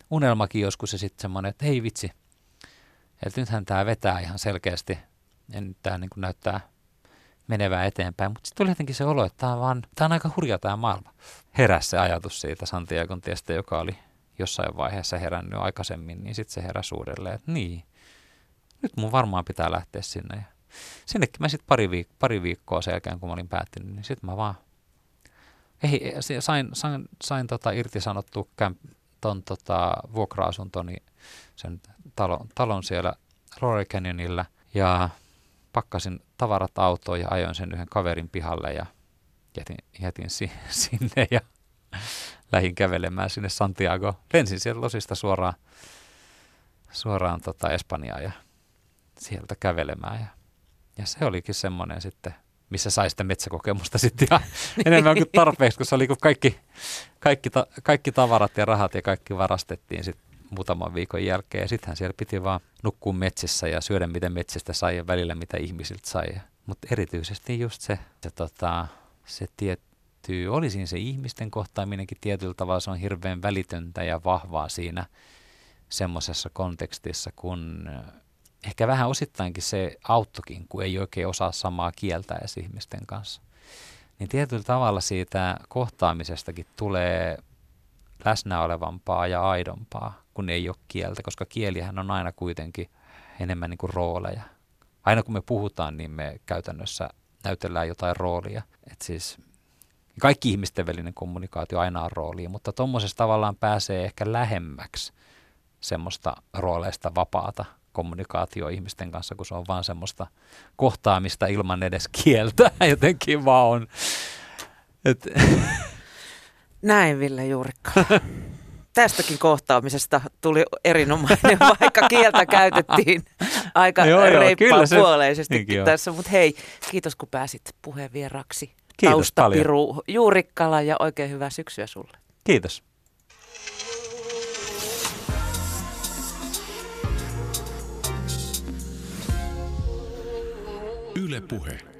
unelmakin joskus ja sitten semmoinen, että hei vitsi, että nythän tämä vetää ihan selkeästi ja nyt tämä niin kuin näyttää menevää eteenpäin, mutta sitten tuli jotenkin se olo, että tämä on, on aika hurja tämä maailma. Heräsi se ajatus siitä Santiagon tiestä, joka oli jossain vaiheessa herännyt aikaisemmin, niin sitten se heräsi uudelleen, että niin, nyt mun varmaan pitää lähteä sinne. Ja sinnekin mä sitten pari, viik- pari viikkoa sen jälkeen, kun mä olin päättynyt, niin sitten mä vaan ei, sain, sain, sain tota irtisanottua kämp- ton tota, vuokra-asuntoni, sen talon, talon siellä Rory Canyonilla ja pakkasin tavarat autoon ja ajoin sen yhden kaverin pihalle ja jätin, jätin si, [laughs] sinne ja lähdin kävelemään sinne Santiago. Lensin sieltä Losista suoraan, suoraan tota Espanjaan ja sieltä kävelemään. Ja, ja se olikin semmoinen sitten, missä sai sitä metsäkokemusta [laughs] sitten ihan [laughs] enemmän kuin tarpeeksi, kun se oli kun kaikki, kaikki, ta, kaikki tavarat ja rahat ja kaikki varastettiin sitten muutaman viikon jälkeen. Ja sittenhän siellä piti vaan nukkua metsissä ja syödä mitä metsistä sai ja välillä mitä ihmisiltä sai. Mutta erityisesti just se, se, tota, se tietty, olisin se ihmisten kohtaaminenkin tietyllä tavalla, se on hirveän välitöntä ja vahvaa siinä semmoisessa kontekstissa, kun ehkä vähän osittainkin se auttokin, kun ei oikein osaa samaa kieltä edes ihmisten kanssa. Niin tietyllä tavalla siitä kohtaamisestakin tulee läsnä olevampaa ja aidompaa, kun ei ole kieltä, koska kielihän on aina kuitenkin enemmän niin kuin rooleja. Aina kun me puhutaan, niin me käytännössä näytellään jotain roolia. Et siis kaikki ihmisten välinen kommunikaatio aina on rooli, mutta tuommoisessa tavallaan pääsee ehkä lähemmäksi semmoista rooleista vapaata kommunikaatio ihmisten kanssa, kun se on vaan semmoista kohtaamista ilman edes kieltä. [laughs] Jotenkin vaan on. Et. [laughs] Näin Ville Juurikka. [laughs] Tästäkin kohtaamisesta tuli erinomainen, [laughs] vaikka kieltä käytettiin aika reippaan puoleisesti tässä. Mutta hei, kiitos kun pääsit puheen vieraksi. Kiitos Taustapiru paljon. Juurikkala ja oikein hyvää syksyä sulle. Kiitos. Yle Puhe.